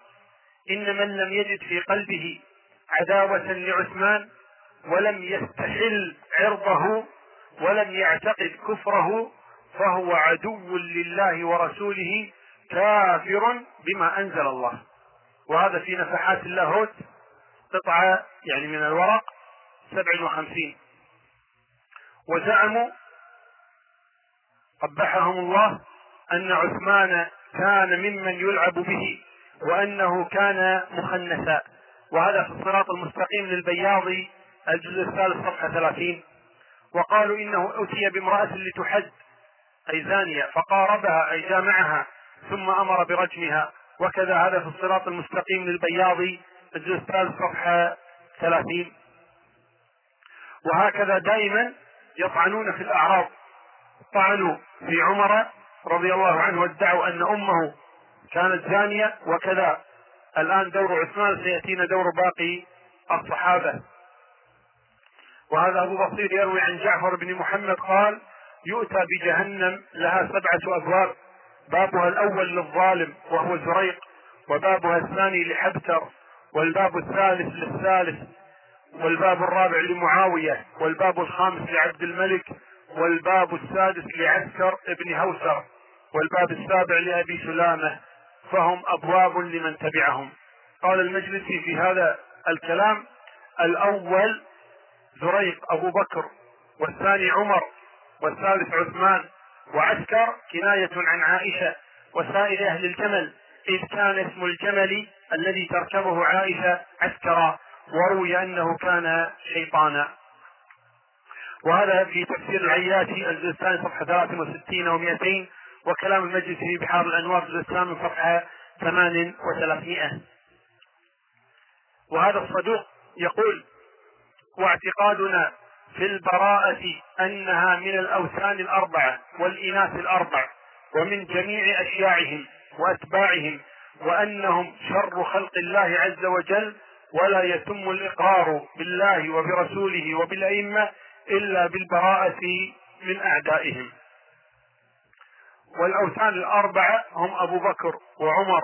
إن من لم يجد في قلبه عداوة لعثمان ولم يستحل عرضه ولم يعتقد كفره فهو عدو لله ورسوله كافر بما أنزل الله وهذا في نفحات اللاهوت قطعة يعني من الورق سبع وخمسين وزعموا قبحهم الله ان عثمان كان ممن يلعب به وانه كان مخنثا وهذا في الصراط المستقيم للبياضي الجزء الثالث صفحه 30 وقالوا انه اتي بامراه لتحد اي زانيه فقاربها اي جامعها ثم امر برجمها وكذا هذا في الصراط المستقيم للبياضي الجزء الثالث صفحه 30 وهكذا دائما يطعنون في الأعراض طعنوا في عمر رضي الله عنه وادعوا أن أمه كانت زانية وكذا الآن دور عثمان سيأتينا دور باقي الصحابة وهذا أبو بصير يروي عن جعفر بن محمد قال يؤتى بجهنم لها سبعة أبواب بابها الأول للظالم وهو زريق وبابها الثاني لحبتر والباب الثالث للثالث والباب الرابع لمعاوية والباب الخامس لعبد الملك والباب السادس لعسكر ابن هوسر والباب السابع لأبي سلامة فهم أبواب لمن تبعهم قال المجلسي في هذا الكلام الأول زريق أبو بكر والثاني عمر والثالث عثمان وعسكر كناية عن عائشة وسائر أهل الجمل إذ كان اسم الجمل الذي تركبه عائشة عسكرا وروي أنه كان شيطانا وهذا في تفسير العياتي الجزء الثاني صفحة 63 و200 وكلام المجلس في بحار الأنوار الإسلام صفحة 38 وهذا الصدوق يقول واعتقادنا في البراءة أنها من الأوثان الأربعة والإناث الأربع ومن جميع أشياعهم وأتباعهم وأنهم شر خلق الله عز وجل ولا يتم الإقرار بالله وبرسوله وبالأئمة إلا بالبراءة من أعدائهم والاوثان الاربعه هم ابو بكر وعمر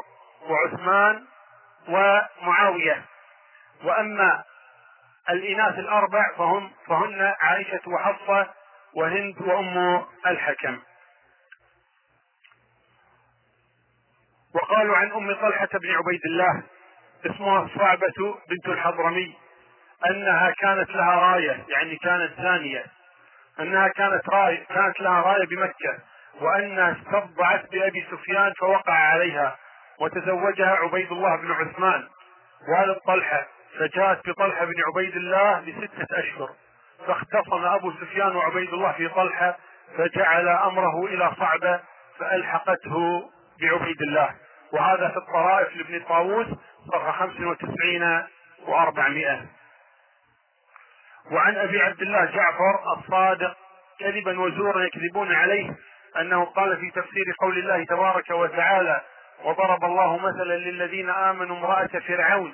وعثمان ومعاويه واما الاناث الاربع فهم فهن عائشه وحفصه وهند وام الحكم وقالوا عن ام طلحه بن عبيد الله اسمها صعبه بنت الحضرمي انها كانت لها رايه يعني كانت ثانيه انها كانت رايه كانت لها رايه بمكه وأنها استضعت بأبي سفيان فوقع عليها وتزوجها عبيد الله بن عثمان والد طلحة فجاءت بطلحة بن عبيد الله لستة أشهر فاختصم أبو سفيان وعبيد الله في طلحة فجعل أمره إلى صعبة فألحقته بعبيد الله وهذا في الطرائف لابن طاووس صفحة 95 و400 وعن أبي عبد الله جعفر الصادق كذبا وزورا يكذبون عليه أنه قال في تفسير قول الله تبارك وتعالى وضرب الله مثلا للذين آمنوا امرأة فرعون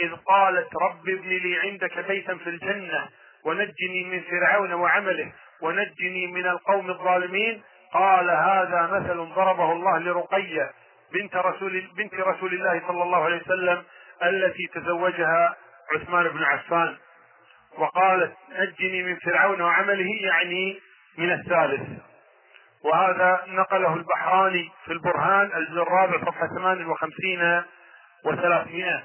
إذ قالت رب ابن لي عندك بيتا في الجنة ونجني من فرعون وعمله ونجني من القوم الظالمين قال هذا مثل ضربه الله لرقية بنت رسول بنت رسول الله صلى الله عليه وسلم التي تزوجها عثمان بن عفان وقالت نجني من فرعون وعمله يعني من الثالث وهذا نقله البحراني في البرهان الجزء الرابع صفحة 58 و300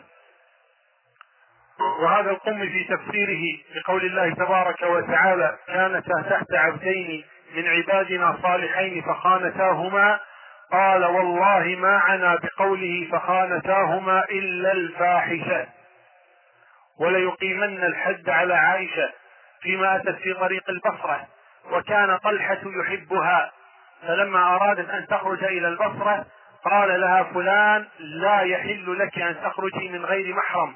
وهذا القم في تفسيره لقول الله تبارك وتعالى كانتا تحت عبدين من عبادنا صالحين فخانتاهما قال والله ما عنا بقوله فخانتاهما إلا الفاحشة وليقيمن الحد على عائشة فيما أتت في طريق البصرة وكان طلحة يحبها فلما أرادت أن تخرج إلى البصرة قال لها فلان لا يحل لك أن تخرجي من غير محرم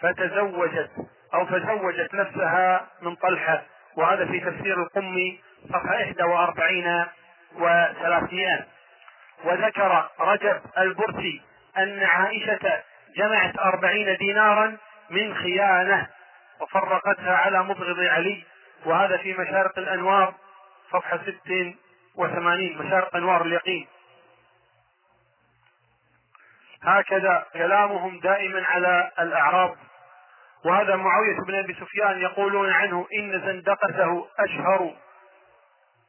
فتزوجت أو فزوجت نفسها من طلحة وهذا في تفسير القمي صفحة 41 و300 وذكر رجب البرسي أن عائشة جمعت أربعين دينارا من خيانة وفرقتها على مبغض علي وهذا في مشارق الأنوار صفحة ست وثمانين مشارق أنوار اليقين هكذا كلامهم دائما على الأعراب وهذا معاوية بن أبي سفيان يقولون عنه إن زندقته أشهر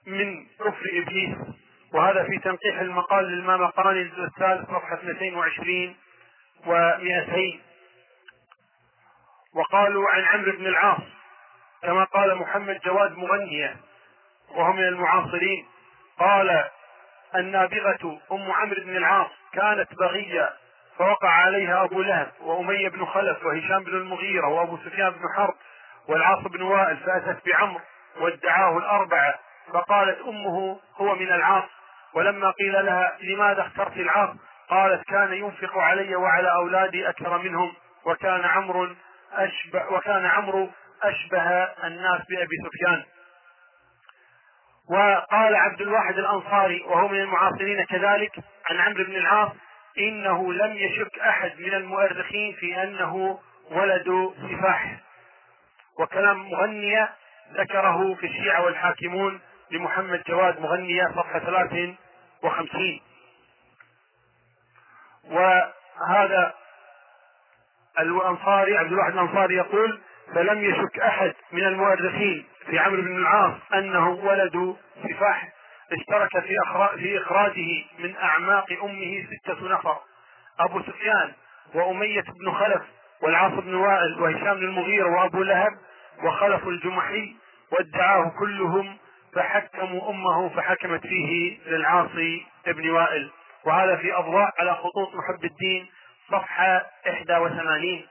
من كفر إبليس وهذا في تنقيح المقال للإمام قراني الجزء الثالث صفحة 220 و200 وقالوا عن عمرو بن العاص كما قال محمد جواد مغنية وهو من المعاصرين قال النابغة أم عمرو بن العاص كانت بغية فوقع عليها أبو لهب وأمية بن خلف وهشام بن المغيرة وأبو سفيان بن حرب والعاص بن وائل فأتت بعمر وادعاه الأربعة فقالت أمه هو من العاص ولما قيل لها لماذا اخترت العاص قالت كان ينفق علي وعلى أولادي أكثر منهم وكان عمرو أشبه وكان عمرو أشبه الناس بأبي سفيان وقال عبد الواحد الأنصاري وهو من المعاصرين كذلك عن عمرو بن العاص إنه لم يشك أحد من المؤرخين في أنه ولد سفاح وكلام مغنية ذكره في الشيعة والحاكمون لمحمد جواد مغنية صفحة 53 وهذا الأنصاري عبد الواحد الأنصاري يقول فلم يشك احد من المؤرخين في عمرو بن العاص انه ولد سفاح اشترك في, في اخراجه من اعماق امه سته نفر ابو سفيان واميه بن خلف والعاص بن وائل وهشام بن المغير وابو لهب وخلف الجمحي وادعاه كلهم فحكموا امه فحكمت فيه للعاص بن وائل وهذا في اضواء على خطوط محب الدين صفحه 81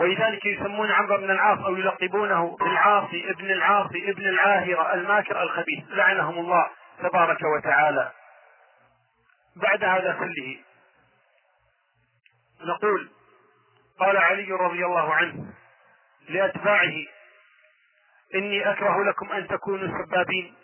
ولذلك يسمون عمرو بن العاص او يلقبونه بالعاصي ابن العاصي ابن العاهره الماكر الخبيث لعنهم الله تبارك وتعالى. بعد هذا كله نقول قال علي رضي الله عنه لاتباعه اني اكره لكم ان تكونوا سبابين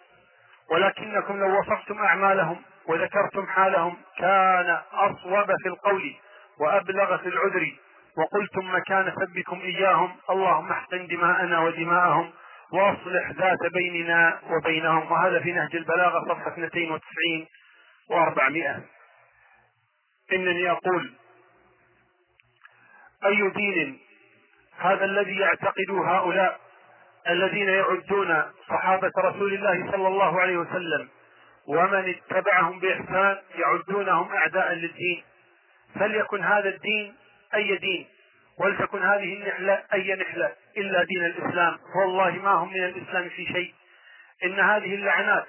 ولكنكم لو وصفتم اعمالهم وذكرتم حالهم كان اصوب في القول وابلغ في العذر وقلتم مكان سبكم إياهم اللهم احسن دماءنا ودماءهم وأصلح ذات بيننا وبينهم وهذا في نهج البلاغة صفحة 92 و400 إنني أقول أي دين هذا الذي يعتقده هؤلاء الذين يعدون صحابة رسول الله صلى الله عليه وسلم ومن اتبعهم بإحسان يعدونهم أعداء للدين فليكن هذا الدين أي دين ولتكن هذه النحلة أي نحلة إلا دين الإسلام والله ما هم من الإسلام في شيء إن هذه اللعنات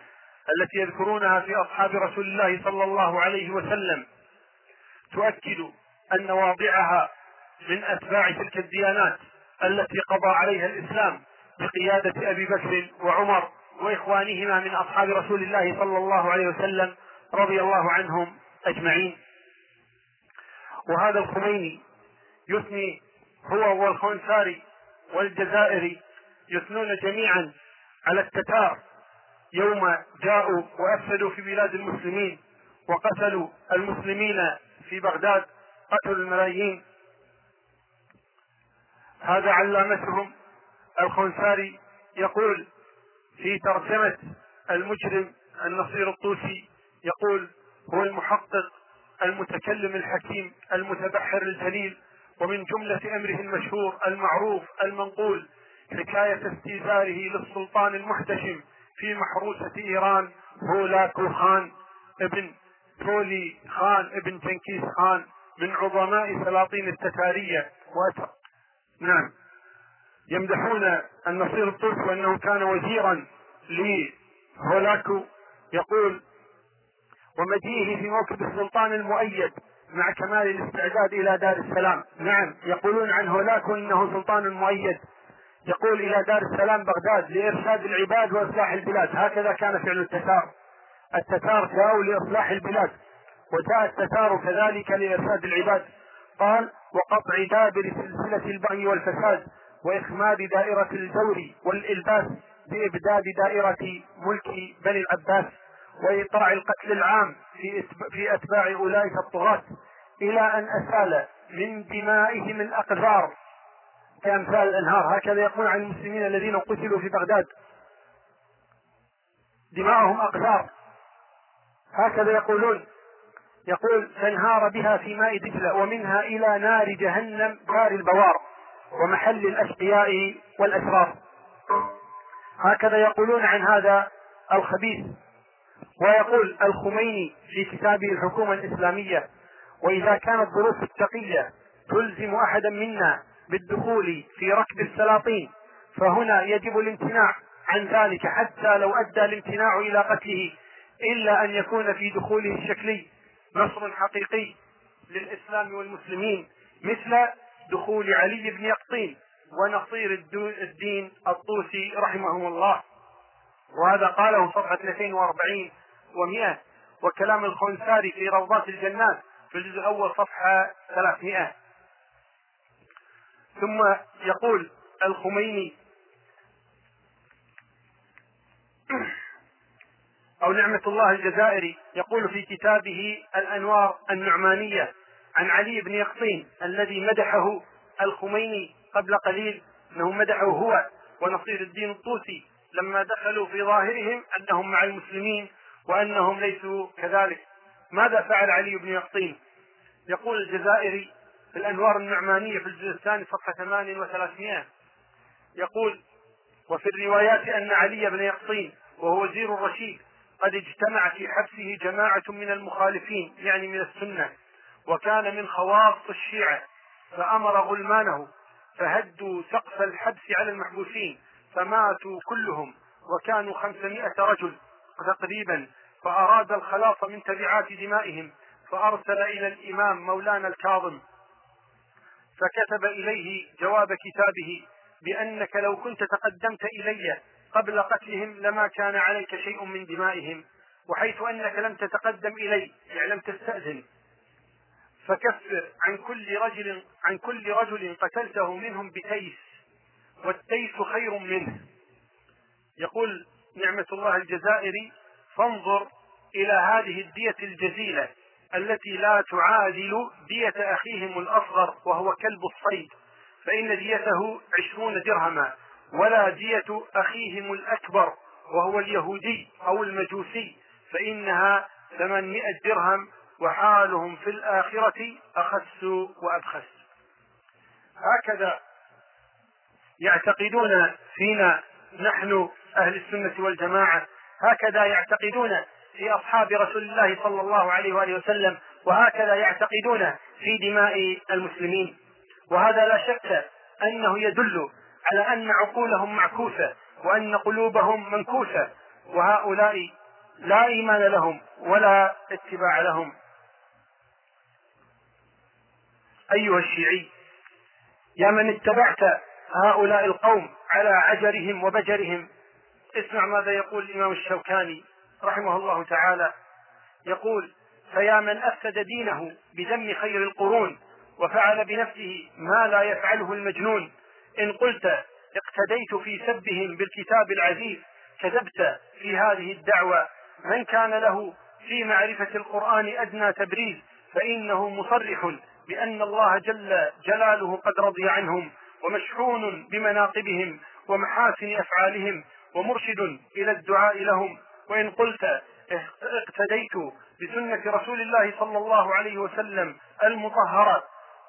التي يذكرونها في أصحاب رسول الله صلى الله عليه وسلم تؤكد أن واضعها من أتباع تلك الديانات التي قضى عليها الإسلام بقيادة أبي بكر وعمر وإخوانهما من أصحاب رسول الله صلى الله عليه وسلم رضي الله عنهم أجمعين وهذا الخميني يثني هو والخنساري والجزائري يثنون جميعا على التتار يوم جاءوا وأفسدوا في بلاد المسلمين وقتلوا المسلمين في بغداد قتلوا الملايين هذا علامتهم الخنساري يقول في ترجمة المجرم النصير الطوسي يقول هو المحقق المتكلم الحكيم المتبحر الجليل ومن جملة أمره المشهور المعروف المنقول حكاية استيثاره للسلطان المحتشم في محروسة إيران هولاكو خان ابن تولي خان ابن تنكيس خان من عظماء سلاطين التتارية وأتر. نعم يمدحون النصير الطرس وأنه كان وزيرا لهولاكو يقول ومجيئه في موكب السلطان المؤيد مع كمال الاستعداد إلى دار السلام نعم يقولون عن هولاك إنه سلطان مؤيد يقول إلى دار السلام بغداد لإرشاد العباد وإصلاح البلاد هكذا كان فعل التتار التتار جاءوا لإصلاح البلاد وجاء التتار كذلك لإرشاد العباد قال وقطع دابر سلسلة البغي والفساد وإخماد دائرة الجور والإلباس بإبداد دائرة ملك بني العباس وإيقاع القتل العام في في اتباع اولئك الطغاة الى ان اسال من دمائهم الاقذار كامثال الانهار هكذا يقول عن المسلمين الذين قتلوا في بغداد دماؤهم اقذار هكذا يقولون يقول فانهار بها في ماء دجلة ومنها إلى نار جهنم دار البوار ومحل الأشقياء والأشرار هكذا يقولون عن هذا الخبيث ويقول الخميني في كتابه الحكومة الإسلامية وإذا كانت ظروف التقية تلزم أحدا منا بالدخول في ركب السلاطين فهنا يجب الامتناع عن ذلك حتى لو أدى الامتناع إلى قتله إلا أن يكون في دخوله الشكلي نصر حقيقي للإسلام والمسلمين مثل دخول علي بن يقطين ونصير الدين الطوسي رحمهم الله وهذا قاله صفحة 42 و100 وكلام الخنساري في روضات الجنات في الجزء الأول صفحة 300 ثم يقول الخميني [clears throat] أو نعمة الله الجزائري يقول في كتابه الأنوار النعمانية عن علي بن يقطين الذي مدحه الخميني قبل قليل أنه مدحه هو ونصير الدين الطوسي لما دخلوا في ظاهرهم انهم مع المسلمين وانهم ليسوا كذلك ماذا فعل علي بن يقطين يقول الجزائري في الانوار النعمانيه في الجزء الثاني صفحه 38 يقول وفي الروايات ان علي بن يقطين وهو وزير الرشيد قد اجتمع في حبسه جماعه من المخالفين يعني من السنه وكان من خواص الشيعه فامر غلمانه فهدوا سقف الحبس على المحبوسين فماتوا كلهم وكانوا خمسمائة رجل تقريبا فأراد الخلاص من تبعات دمائهم فأرسل إلى الإمام مولانا الكاظم فكتب إليه جواب كتابه بأنك لو كنت تقدمت إلي قبل قتلهم لما كان عليك شيء من دمائهم وحيث أنك لم تتقدم إلي يعني لم تستأذن فكفر عن كل رجل عن كل رجل قتلته منهم بتيس والتيس خير منه يقول نعمة الله الجزائري فانظر إلى هذه الدية الجزيلة التي لا تعادل دية أخيهم الأصغر وهو كلب الصيد فإن ديته عشرون درهما ولا دية أخيهم الأكبر وهو اليهودي أو المجوسي فإنها ثمانمائة درهم وحالهم في الآخرة أخس وأبخس هكذا يعتقدون فينا نحن أهل السنة والجماعة هكذا يعتقدون في أصحاب رسول الله صلى الله عليه وآله وسلم وهكذا يعتقدون في دماء المسلمين وهذا لا شك أنه يدل على أن عقولهم معكوسة وأن قلوبهم منكوسة وهؤلاء لا إيمان لهم ولا اتباع لهم أيها الشيعي يا من اتبعت هؤلاء القوم على عجرهم وبجرهم اسمع ماذا يقول الإمام الشوكاني رحمه الله تعالى يقول فيا من أفسد دينه بدم خير القرون وفعل بنفسه ما لا يفعله المجنون إن قلت اقتديت في سبهم بالكتاب العزيز كذبت في هذه الدعوة من كان له في معرفة القرآن أدنى تبريز فإنه مصرح بأن الله جل جلاله قد رضي عنهم ومشحون بمناقبهم ومحاسن أفعالهم ومرشد إلى الدعاء لهم وإن قلت اقتديت بسنة رسول الله صلى الله عليه وسلم المطهرة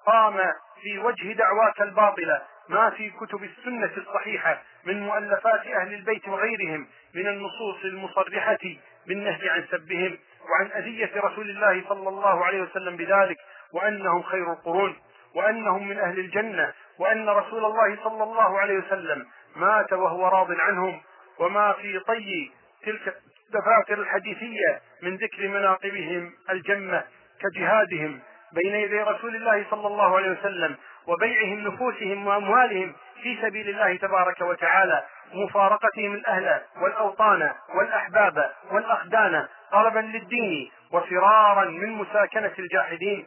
قام في وجه دعواك الباطلة ما في كتب السنة الصحيحة من مؤلفات أهل البيت وغيرهم من النصوص المصرحة بالنهي عن سبهم وعن أذية رسول الله صلى الله عليه وسلم بذلك وأنهم خير القرون وأنهم من أهل الجنة وأن رسول الله صلى الله عليه وسلم مات وهو راض عنهم وما في طي تلك الدفاتر الحديثية من ذكر مناقبهم الجمة كجهادهم بين يدي رسول الله صلى الله عليه وسلم وبيعهم نفوسهم وأموالهم في سبيل الله تبارك وتعالى مفارقتهم الأهل والأوطان والأحباب والأخدان طلبا للدين وفرارا من مساكنة الجاحدين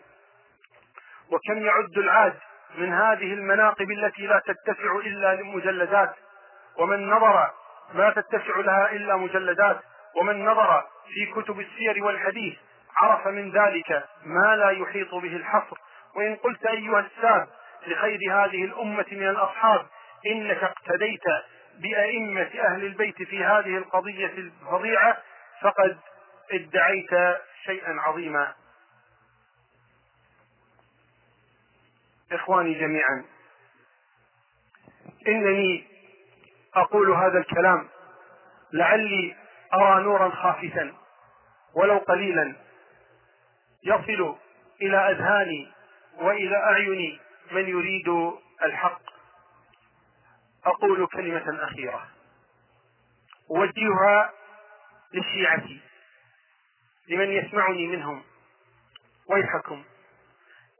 وكم يعد العاد من هذه المناقب التي لا تتسع إلا لمجلدات ومن نظر ما تتسع لها إلا مجلدات ومن نظر في كتب السير والحديث عرف من ذلك ما لا يحيط به الحصر وإن قلت أيها الساب لخير هذه الأمة من الأصحاب إنك اقتديت بأئمة أهل البيت في هذه القضية الفظيعة فقد ادعيت شيئا عظيما إخواني جميعا إنني أقول هذا الكلام لعلي أرى نورا خافتا ولو قليلا يصل إلى أذهاني وإلى أعيني من يريد الحق أقول كلمة أخيرة أوجهها لشيعتي لمن يسمعني منهم ويحكم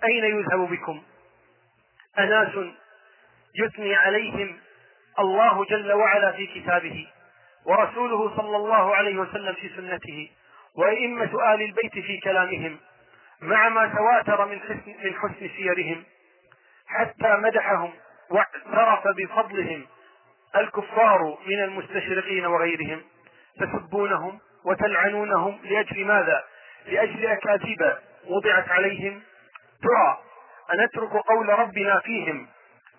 أين يذهب بكم أناس يثني عليهم الله جل وعلا في كتابه ورسوله صلى الله عليه وسلم في سنته وأئمة آل البيت في كلامهم مع ما تواتر من حسن, من حسن سيرهم حتى مدحهم واعترف بفضلهم الكفار من المستشرقين وغيرهم تسبونهم وتلعنونهم لأجل ماذا؟ لأجل أكاذيب وضعت عليهم ترى أنترك قول ربنا فيهم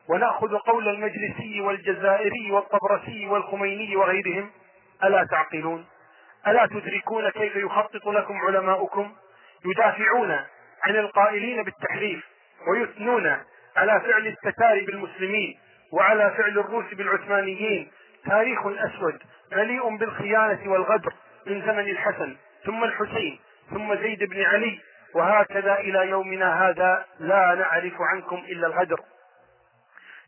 ونأخذ قول المجلسي والجزائري والطبرسي والخميني وغيرهم ألا تعقلون ألا تدركون كيف يخطط لكم علماؤكم يدافعون عن القائلين بالتحريف ويثنون على فعل التتار بالمسلمين وعلى فعل الروس بالعثمانيين تاريخ أسود مليء بالخيانة والغدر من زمن الحسن ثم الحسين ثم زيد بن علي وهكذا إلى يومنا هذا لا نعرف عنكم إلا الغدر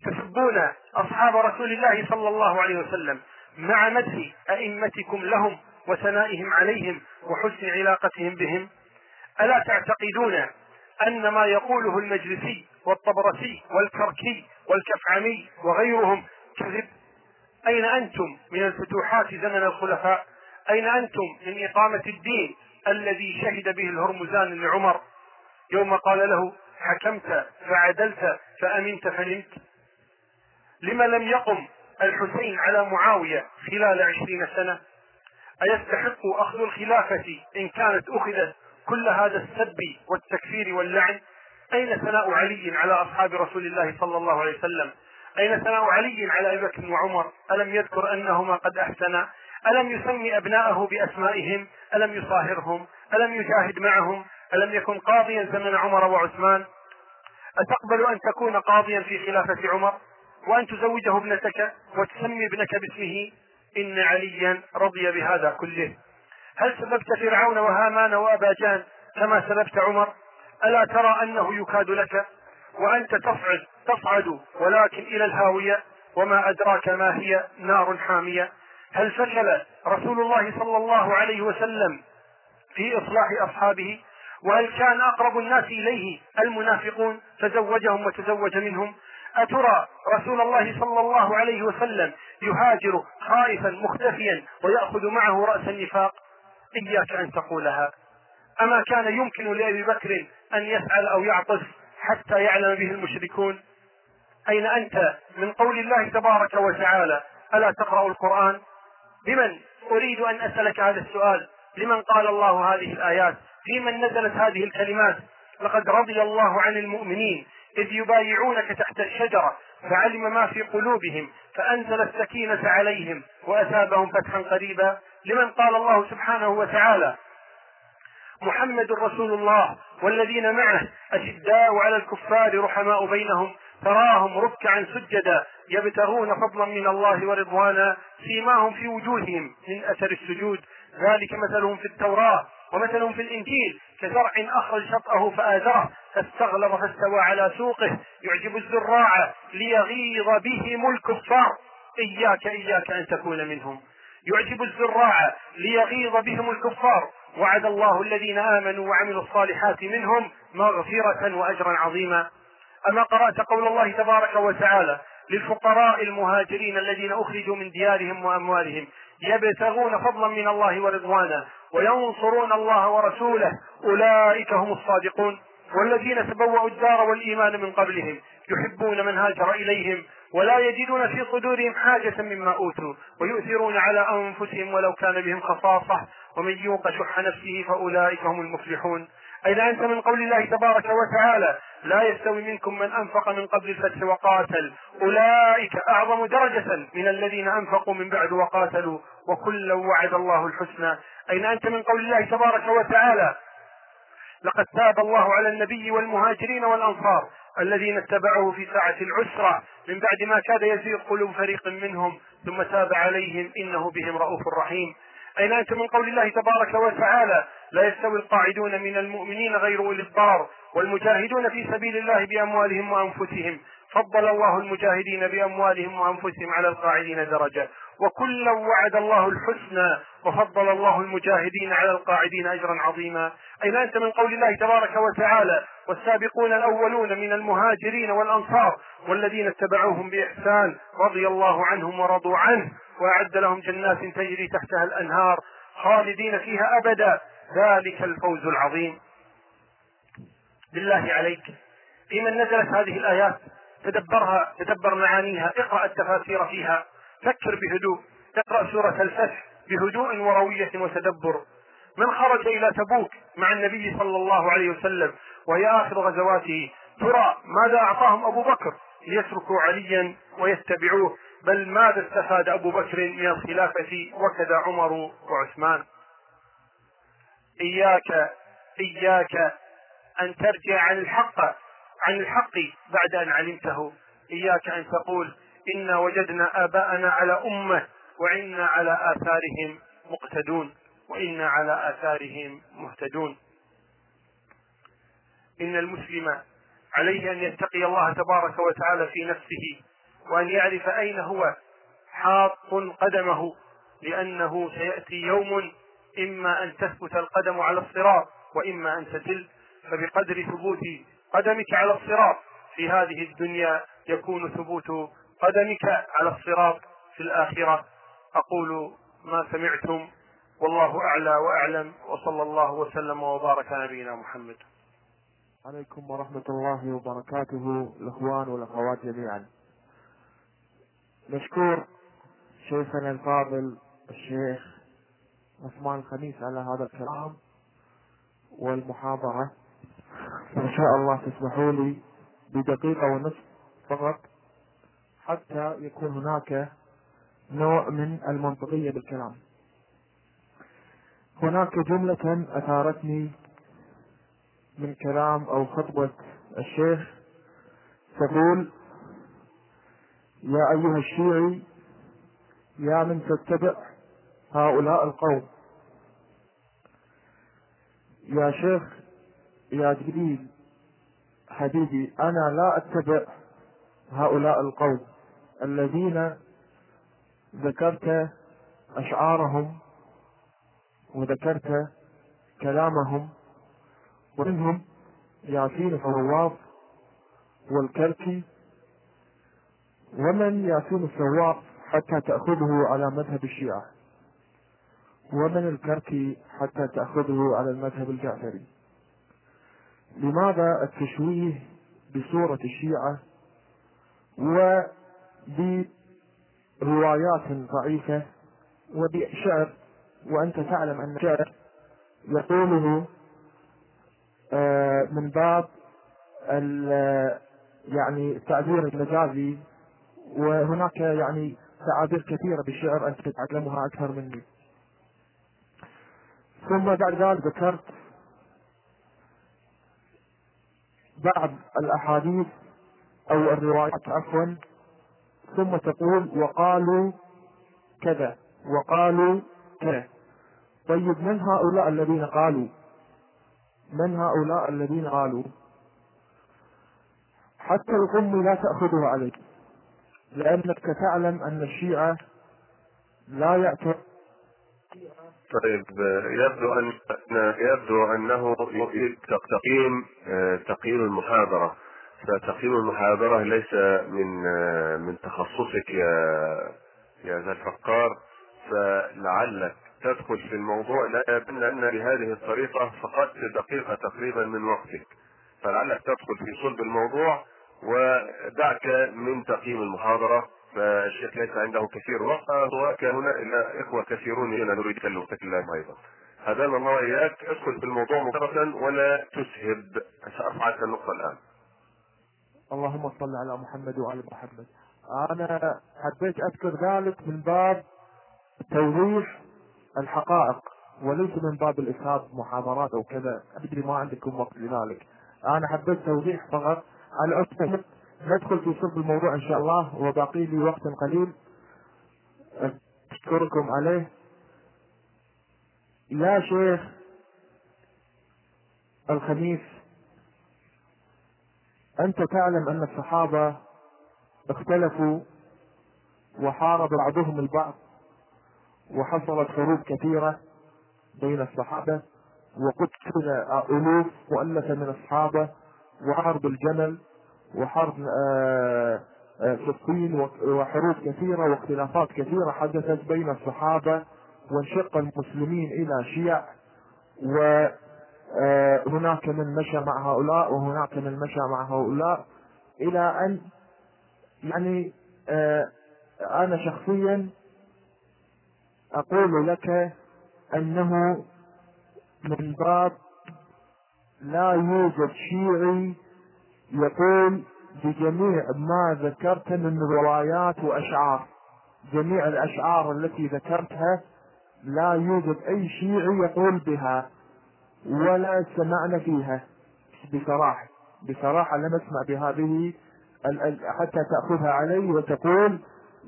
تسبون أصحاب رسول الله صلى الله عليه وسلم مع مدح أئمتكم لهم وثنائهم عليهم وحسن علاقتهم بهم ألا تعتقدون أن ما يقوله المجلسي والطبرسي والكركي والكفعمي وغيرهم كذب أين أنتم من الفتوحات زمن الخلفاء أين أنتم من إقامة الدين الذي شهد به الهرمزان لعمر يوم قال له حكمت فعدلت فأمنت فنمت لما لم يقم الحسين على معاوية خلال عشرين سنة أيستحق أخذ الخلافة إن كانت أخذت كل هذا السب والتكفير واللعن أين ثناء علي على أصحاب رسول الله صلى الله عليه وسلم أين ثناء علي على أبي بكر وعمر ألم يذكر أنهما قد أحسنا ألم يسمي أبناءه بأسمائهم ألم يصاهرهم ألم يجاهد معهم ألم يكن قاضيا زمن عمر وعثمان أتقبل أن تكون قاضيا في خلافة عمر وأن تزوجه ابنتك وتسمي ابنك باسمه إن عليا رضي بهذا كله هل سببت فرعون وهامان وأبا جان كما سببت عمر ألا ترى أنه يكاد لك وأنت تصعد تصعد ولكن إلى الهاوية وما أدراك ما هي نار حامية هل فشل رسول الله صلى الله عليه وسلم في إصلاح أصحابه وهل كان أقرب الناس إليه المنافقون فزوجهم وتزوج منهم أترى رسول الله صلى الله عليه وسلم يهاجر خائفا مختفيا ويأخذ معه رأس النفاق إياك أن تقولها أما كان يمكن لأبي بكر أن يسأل أو يعطس حتى يعلم به المشركون أين أنت من قول الله تبارك وتعالى ألا تقرأ القرآن لمن أريد أن أسألك هذا السؤال لمن قال الله هذه الآيات في من نزلت هذه الكلمات لقد رضي الله عن المؤمنين إذ يبايعونك تحت الشجرة فعلم ما في قلوبهم فأنزل السكينة عليهم وأثابهم فتحا قريبا لمن قال الله سبحانه وتعالى محمد رسول الله والذين معه أشداء على الكفار رحماء بينهم تراهم ركعا سجدا يبتغون فضلا من الله ورضوانا سيماهم في وجوههم من اثر السجود ذلك مثلهم في التوراه ومثلهم في الانجيل كزرع اخرج شطاه فازره فاستغلظ فاستوى على سوقه يعجب الزراع ليغيظ بهم الكفار اياك اياك ان تكون منهم يعجب الزراع ليغيظ بهم الكفار وعد الله الذين امنوا وعملوا الصالحات منهم مغفره واجرا عظيما أما قرأت قول الله تبارك وتعالى للفقراء المهاجرين الذين أخرجوا من ديارهم وأموالهم يبتغون فضلا من الله ورضوانا وينصرون الله ورسوله أولئك هم الصادقون والذين تبوأوا الدار والإيمان من قبلهم يحبون من هاجر إليهم ولا يجدون في صدورهم حاجة مما أوتوا ويؤثرون على أنفسهم ولو كان بهم خصاصة ومن يوق شح نفسه فأولئك هم المفلحون أين أنت من قول الله تبارك وتعالى لا يستوي منكم من أنفق من قبل الفتح وقاتل أولئك أعظم درجة من الذين أنفقوا من بعد وقاتلوا وكلا وعد الله الحسنى أين أنت من قول الله تبارك وتعالى لقد تاب الله على النبي والمهاجرين والأنصار الذين اتبعوه في ساعة العسرة من بعد ما كاد يزيغ قلوب فريق منهم ثم تاب عليهم إنه بهم رؤوف رحيم أين أنت من قول الله تبارك وتعالى لا يستوي القاعدون من المؤمنين غير أولي الضرر والمجاهدون في سبيل الله بأموالهم وأنفسهم فضل الله المجاهدين بأموالهم وأنفسهم على القاعدين درجة وكلا وعد الله الحسنى وفضل الله المجاهدين على القاعدين اجرا عظيما اي ما انت من قول الله تبارك وتعالى والسابقون الاولون من المهاجرين والانصار والذين اتبعوهم باحسان رضي الله عنهم ورضوا عنه واعد لهم جنات تجري تحتها الانهار خالدين فيها ابدا ذلك الفوز العظيم بالله عليك في من نزلت هذه الايات تدبرها تدبر معانيها اقرا التفاسير فيها فكر بهدوء اقرأ سورة الفتح بهدوء وروية وتدبر من خرج إلى تبوك مع النبي صلى الله عليه وسلم وهي آخر غزواته ترى ماذا أعطاهم أبو بكر ليتركوا عليا ويتبعوه بل ماذا استفاد أبو بكر من الخلافة وكذا عمر وعثمان إياك إياك أن ترجع عن الحق عن الحق بعد أن علمته إياك أن تقول انا وجدنا اباءنا على امه وإنا على اثارهم مقتدون وانا على اثارهم مهتدون ان المسلم عليه ان يتقي الله تبارك وتعالى في نفسه وان يعرف اين هو حاط قدمه لانه سياتي يوم اما ان تثبت القدم على الصراط واما ان تزل فبقدر ثبوت قدمك على الصراط في هذه الدنيا يكون ثبوت قدمك على الصراط في الآخرة أقول ما سمعتم والله أعلى وأعلم وصلى الله وسلم وبارك على نبينا محمد
عليكم ورحمة الله وبركاته الإخوان والأخوات جميعا نشكر شيخنا الفاضل الشيخ عثمان الخميس على هذا الكلام والمحاضرة إن شاء الله تسمحوا لي بدقيقة ونصف فقط حتى يكون هناك نوع من المنطقية بالكلام هناك جملة أثارتني من كلام أو خطبة الشيخ تقول يا أيها الشيعي يا من تتبع هؤلاء القوم يا شيخ يا جليل حبيبي أنا لا أتبع هؤلاء القوم الذين ذكرت أشعارهم وذكرت كلامهم ومنهم ياسين الثواب والكركي ومن ياسين الثواب حتى تأخذه على مذهب الشيعة ومن الكركي حتى تأخذه على المذهب الجعفري لماذا التشويه بصورة الشيعة و بروايات ضعيفة وبشعر وأنت تعلم أن الشعر يقوله آه، من باب يعني التعبير المجازي وهناك يعني تعابير كثيرة بالشعر أنت تتعلمها أكثر مني ثم بعد ذلك ذكرت بعض الأحاديث أو الروايات عفوا ثم تقول وقالوا كذا وقالوا كذا طيب من هؤلاء الذين قالوا من هؤلاء الذين قالوا حتى الأم لا تأخذها عليك لأنك تعلم أن الشيعة لا يأتون
طيب يبدو أن يبدو أنه يريد تقييم آه، تقييم المحاضرة فتقييم المحاضرة ليس من من تخصصك يا يا ذا الفقار فلعلك تدخل في الموضوع لأن أن بهذه الطريقة فقدت دقيقة تقريبا من وقتك فلعلك تدخل في صلب الموضوع ودعك من تقييم المحاضرة فالشيخ ليس عنده كثير وقت وكان هنا إخوة كثيرون هنا نريد أن نتكلم أيضا هذا الله إياك ادخل في الموضوع مباشرة ولا تسهب سأفعل النقطة الآن
اللهم صل على محمد وعلى محمد انا حبيت اذكر ذلك من باب توضيح الحقائق وليس من باب الاسهاب محاضرات او كذا ادري ما عندكم وقت لذلك انا حبيت توضيح فقط على اساس ندخل في صلب الموضوع ان شاء الله وباقي لي وقت قليل اشكركم عليه يا شيخ الخميس أنت تعلم أن الصحابة اختلفوا وحارب بعضهم البعض وحصلت حروب كثيرة بين الصحابة وقتل ألوف مؤلفة من الصحابة وحرب الجمل وحرب آه، آه، في الصين وحروب كثيرة واختلافات كثيرة حدثت بين الصحابة وانشق المسلمين إلى شيع آه، هناك من مشى مع هؤلاء وهناك من مشى مع هؤلاء إلى أن يعني آه، أنا شخصيا أقول لك أنه من باب لا يوجد شيعي يقول بجميع ما ذكرت من روايات وأشعار جميع الأشعار التي ذكرتها لا يوجد أي شيعي يقول بها ولا سمعنا فيها بصراحة بصراحة لم أسمع بهذه حتى تأخذها علي وتقول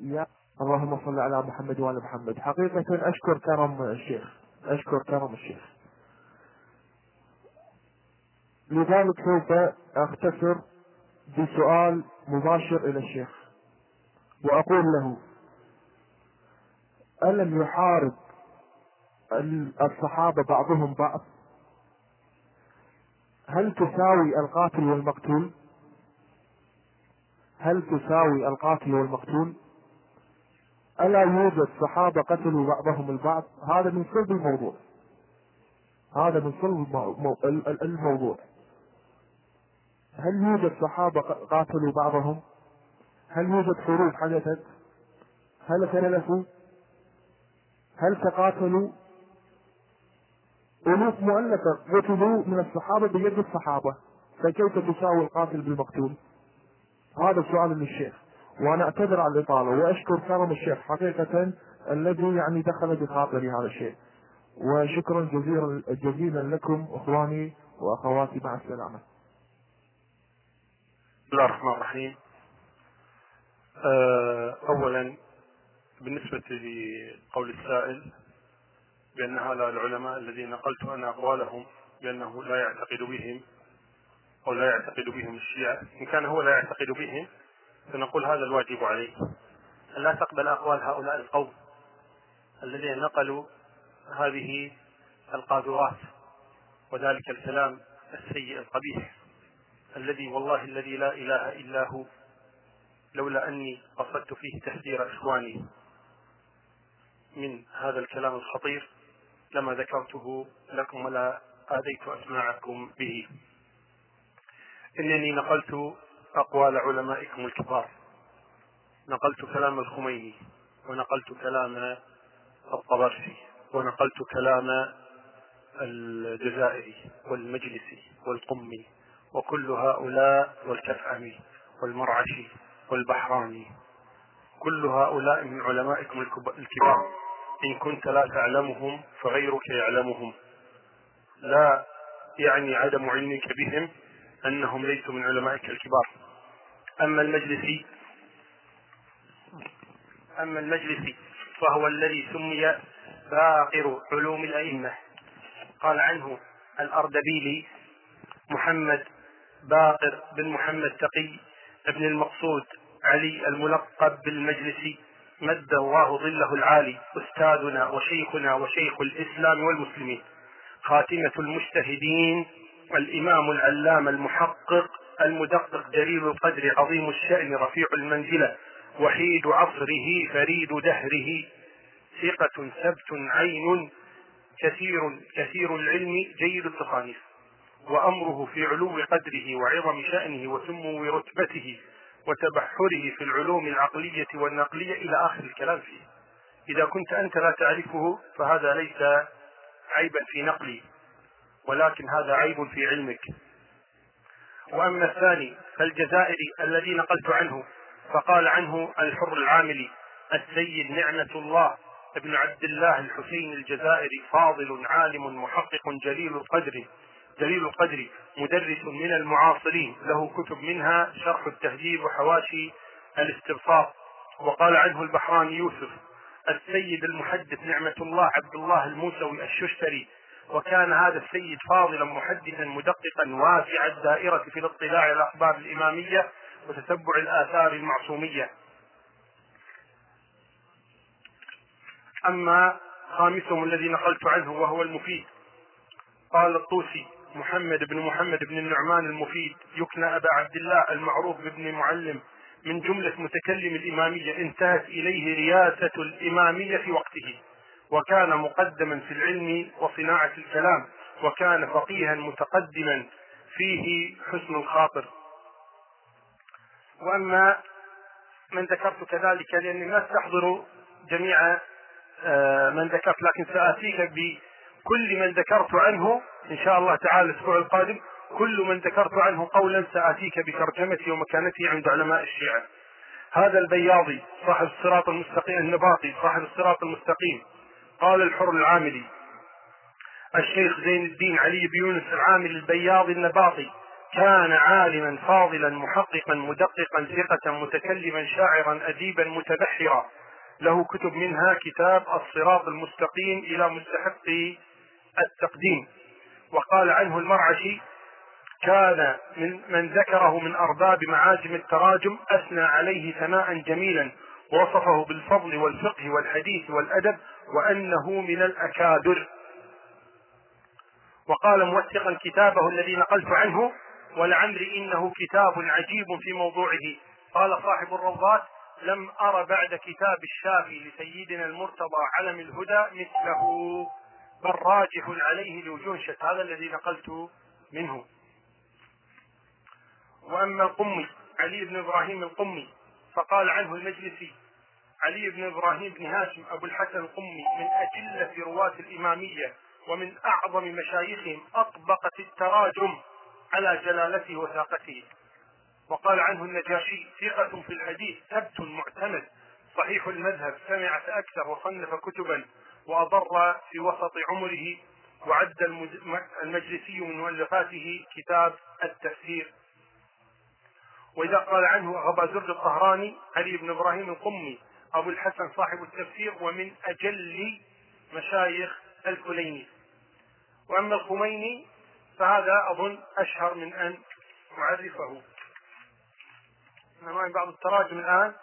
يا اللهم صل على محمد وعلى محمد حقيقة أشكر كرم الشيخ أشكر كرم الشيخ لذلك سوف أختصر بسؤال مباشر إلى الشيخ وأقول له ألم يحارب الصحابة بعضهم بعض هل تساوي القاتل والمقتول هل تساوي القاتل والمقتول ألا يوجد صحابة قتلوا بعضهم البعض هذا من صلب الموضوع هذا من صلب الموضوع هل يوجد صحابة قاتلوا بعضهم هل يوجد حروب حدثت هل اختلفوا هل تقاتلوا ألوف مؤلفة قتلوا من الصحابة بيد الصحابة فكيف تساوي القاتل بالمقتول؟ هذا السؤال من الشيخ وأنا أعتذر على الإطالة وأشكر كرم الشيخ حقيقة الذي يعني دخل بخاطري هذا الشيء وشكرا جزيلا جزيلا لكم إخواني وأخواتي مع
السلامة بسم الله الرحمن الرحيم آه، أولا بالنسبة لقول السائل بأن هؤلاء العلماء الذين نقلت أنا أقوالهم بأنه لا يعتقد بهم أو لا يعتقد بهم الشيعة إن كان هو لا يعتقد بهم فنقول هذا الواجب عليه لا تقبل أقوال هؤلاء القوم الذين نقلوا هذه القاذورات وذلك الكلام السيء القبيح الذي والله الذي لا إله إلا هو لولا أني قصدت فيه تحذير إخواني من هذا الكلام الخطير لما ذكرته لكم ولا آذيت أسماعكم به إنني نقلت أقوال علمائكم الكبار نقلت كلام الخميني ونقلت كلام الطبرسي ونقلت كلام الجزائري والمجلسي والقمي وكل هؤلاء والكفعمي والمرعشي والبحراني كل هؤلاء من علمائكم الكبار إن كنت لا تعلمهم فغيرك يعلمهم لا يعني عدم علمك بهم أنهم ليسوا من علمائك الكبار أما المجلسي أما المجلسي فهو الذي سمي باقر علوم الأئمة قال عنه الأردبيلي محمد باقر بن محمد تقي ابن المقصود علي الملقب بالمجلسي مد الله ظله العالي أستاذنا وشيخنا وشيخ الإسلام والمسلمين خاتمة المجتهدين الإمام العلامة المحقق المدقق جليل القدر عظيم الشأن رفيع المنزلة وحيد عصره فريد دهره ثقة ثبت عين كثير كثير العلم جيد التصانيف وأمره في علو قدره وعظم شأنه وسمو رتبته وتبحره في العلوم العقلية والنقلية إلى آخر الكلام فيه إذا كنت أنت لا تعرفه فهذا ليس عيبا في نقلي ولكن هذا عيب في علمك وأما الثاني فالجزائري الذي نقلت عنه فقال عنه الحر العاملي السيد نعمة الله ابن عبد الله الحسين الجزائري فاضل عالم محقق جليل القدر جليل القدر مدرس من المعاصرين له كتب منها شرح التهذيب وحواشي الاستبصار وقال عنه البحراني يوسف السيد المحدث نعمة الله عبد الله الموسوي الششتري وكان هذا السيد فاضلا محدثا مدققا واسع الدائرة في الاطلاع على الأخبار الإمامية وتتبع الآثار المعصومية أما خامسهم الذي نقلت عنه وهو المفيد قال الطوسي محمد بن محمد بن النعمان المفيد يكنى أبا عبد الله المعروف بابن معلم من جملة متكلم الإمامية انتهت إليه رياسة الإمامية في وقته وكان مقدما في العلم وصناعة الكلام وكان فقيها متقدما فيه حسن الخاطر وأما من ذكرت كذلك لأني لا أستحضر جميع آه، من ذكرت لكن سآتيك كل من ذكرت عنه إن شاء الله تعالى الأسبوع القادم كل من ذكرت عنه قولا سآتيك بترجمته ومكانته عند علماء الشيعة هذا البياضي صاحب الصراط المستقيم النباطي صاحب الصراط المستقيم قال الحر العاملي الشيخ زين الدين علي بيونس العامل البياضي النباطي كان عالما فاضلا محققا مدققا ثقة متكلما شاعرا أديبا متبحرا له كتب منها كتاب الصراط المستقيم إلى مستحقه التقديم وقال عنه المرعشي كان من من ذكره من ارباب معاجم التراجم اثنى عليه ثناء جميلا ووصفه بالفضل والفقه والحديث والادب وانه من الاكابر وقال موثقا كتابه الذي نقلت عنه ولعمري انه كتاب عجيب في موضوعه قال صاحب الروضات لم ار بعد كتاب الشافي لسيدنا المرتضى علم الهدى مثله بل راجح عليه لوجنشت هذا الذي نقلت منه وأما القمي علي بن إبراهيم القمي فقال عنه المجلسي علي بن إبراهيم بن هاشم أبو الحسن القمي من أجلة رواة الإمامية ومن أعظم مشايخهم أطبقت التراجم على جلالته وثاقته وقال عنه النجاشي ثقة في الحديث ثبت معتمد صحيح المذهب سمع أكثر وصنف كتبا وأضر في وسط عمره وعد المجلسي من مؤلفاته كتاب التفسير وإذا قال عنه أبا زرد الطهراني علي بن إبراهيم القمي أبو الحسن صاحب التفسير ومن أجل مشايخ الكليني وأما الخميني فهذا أظن أشهر من أن أعرفه أنا معي بعض التراجم الآن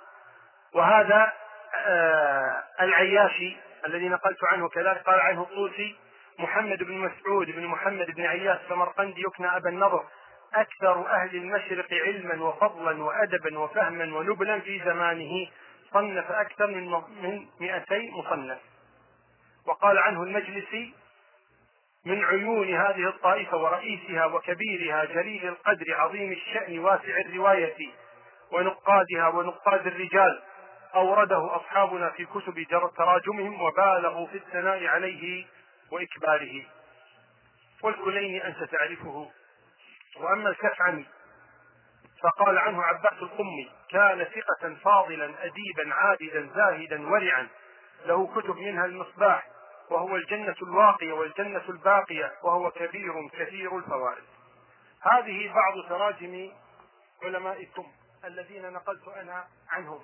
وهذا آه العياشي الذي نقلت عنه كذلك قال عنه الطوسي محمد بن مسعود بن محمد بن عياس سمرقندي يكنى أبا النضر أكثر أهل المشرق علما وفضلا وأدبا وفهما ونبلا في زمانه صنف أكثر من من 200 مصنف وقال عنه المجلسي من عيون هذه الطائفة ورئيسها وكبيرها جليل القدر عظيم الشأن واسع الرواية ونقادها ونقاد الرجال أورده أصحابنا في كتب تراجمهم وبالغوا في الثناء عليه وإكباره والكلين أنت تعرفه وأما الكفعمي فقال عنه عباس القمي كان ثقة فاضلا أديبا عابدا زاهدا ورعا له كتب منها المصباح وهو الجنة الواقية والجنة الباقية وهو كبير كثير الفوائد هذه بعض تراجم علماء الكم الذين نقلت أنا عنهم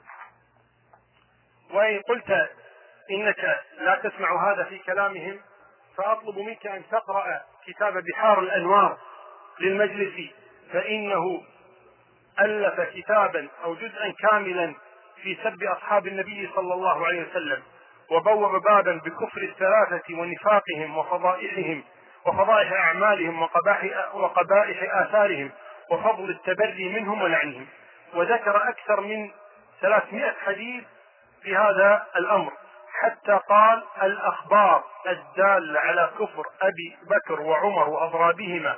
وإن قلت إنك لا تسمع هذا في كلامهم فأطلب منك أن تقرأ كتاب بحار الأنوار للمجلس فإنه ألف كتابا أو جزءا كاملا في سب أصحاب النبي صلى الله عليه وسلم وبوب بابا بكفر الثلاثة ونفاقهم وفضائحهم وفضائح أعمالهم وقبائح آثارهم وفضل التبري منهم ولعنهم وذكر أكثر من 300 حديث في هذا الأمر حتى قال الأخبار الدالة على كفر أبي بكر وعمر وأضرابهما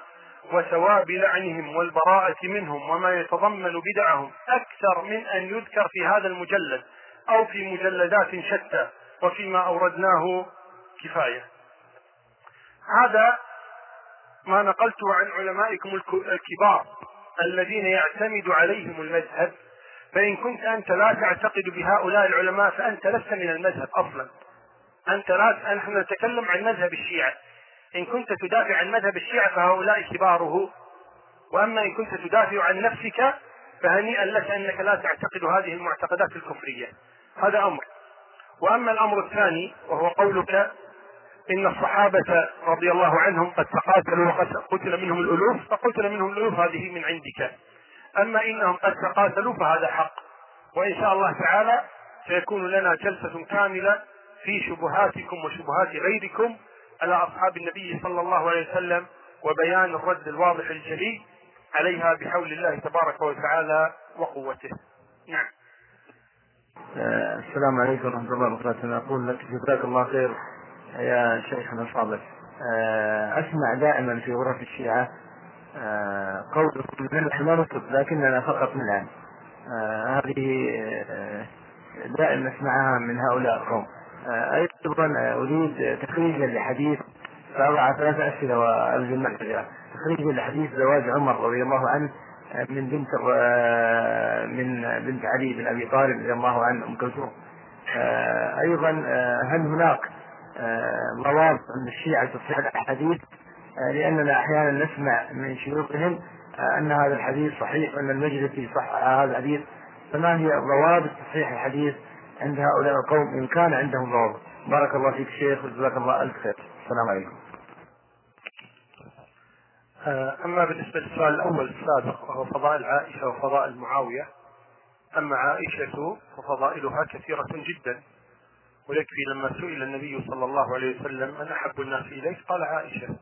وثواب لعنهم والبراءة منهم وما يتضمن بدعهم أكثر من أن يذكر في هذا المجلد أو في مجلدات شتى وفيما أوردناه كفاية هذا ما نقلته عن علمائكم الكبار الذين يعتمد عليهم المذهب فإن كنت أنت لا تعتقد بهؤلاء العلماء فأنت لست من المذهب أصلا أنت لا نحن نتكلم عن مذهب الشيعة إن كنت تدافع عن مذهب الشيعة فهؤلاء كباره وأما إن كنت تدافع عن نفسك فهنيئا لك أنك لا تعتقد هذه المعتقدات الكفرية هذا أمر وأما الأمر الثاني وهو قولك إن الصحابة رضي الله عنهم قد تقاتلوا وقد قتل منهم الألوف فقتل منهم الألوف هذه من عندك أما إنهم قد تقاتلوا فهذا حق وإن شاء الله تعالى سيكون لنا جلسة كاملة في شبهاتكم وشبهات غيركم على أصحاب النبي صلى الله عليه وسلم وبيان الرد الواضح الجلي عليها بحول الله تبارك وتعالى وقوته نعم
أه السلام عليكم ورحمة الله وبركاته، أقول لك جزاك الله خير يا شيخنا الفاضل. أه أسمع دائما في غرف الشيعة آه، قول نحن ما نطلب لكننا فقط الان آه، هذه آه، دائما نسمعها من هؤلاء القوم ايضا اريد تخريجا لحديث فاضع ثلاث اسئله وارجو المعذره تخريجا لحديث زواج عمر رضي الله عنه من بنت من بنت علي بن ابي طالب رضي الله عنه ام كلثوم ايضا هل هناك مواضع من الشيعه تصحيح الاحاديث آه، لأننا أحيانا نسمع من شيوخهم آه، أن هذا الحديث صحيح وأن المجلسي صح آه، هذا الحديث فما هي ضوابط تصحيح الحديث عند هؤلاء القوم إن كان عندهم ضوابط بارك الله فيك شيخ وجزاك الله ألف خير السلام عليكم
أما بالنسبة للسؤال الأول السابق وهو فضائل عائشة وفضائل معاوية أما عائشة ففضائلها كثيرة جدا ويكفي لما سئل النبي صلى الله عليه وسلم من أحب الناس إليك قال عائشة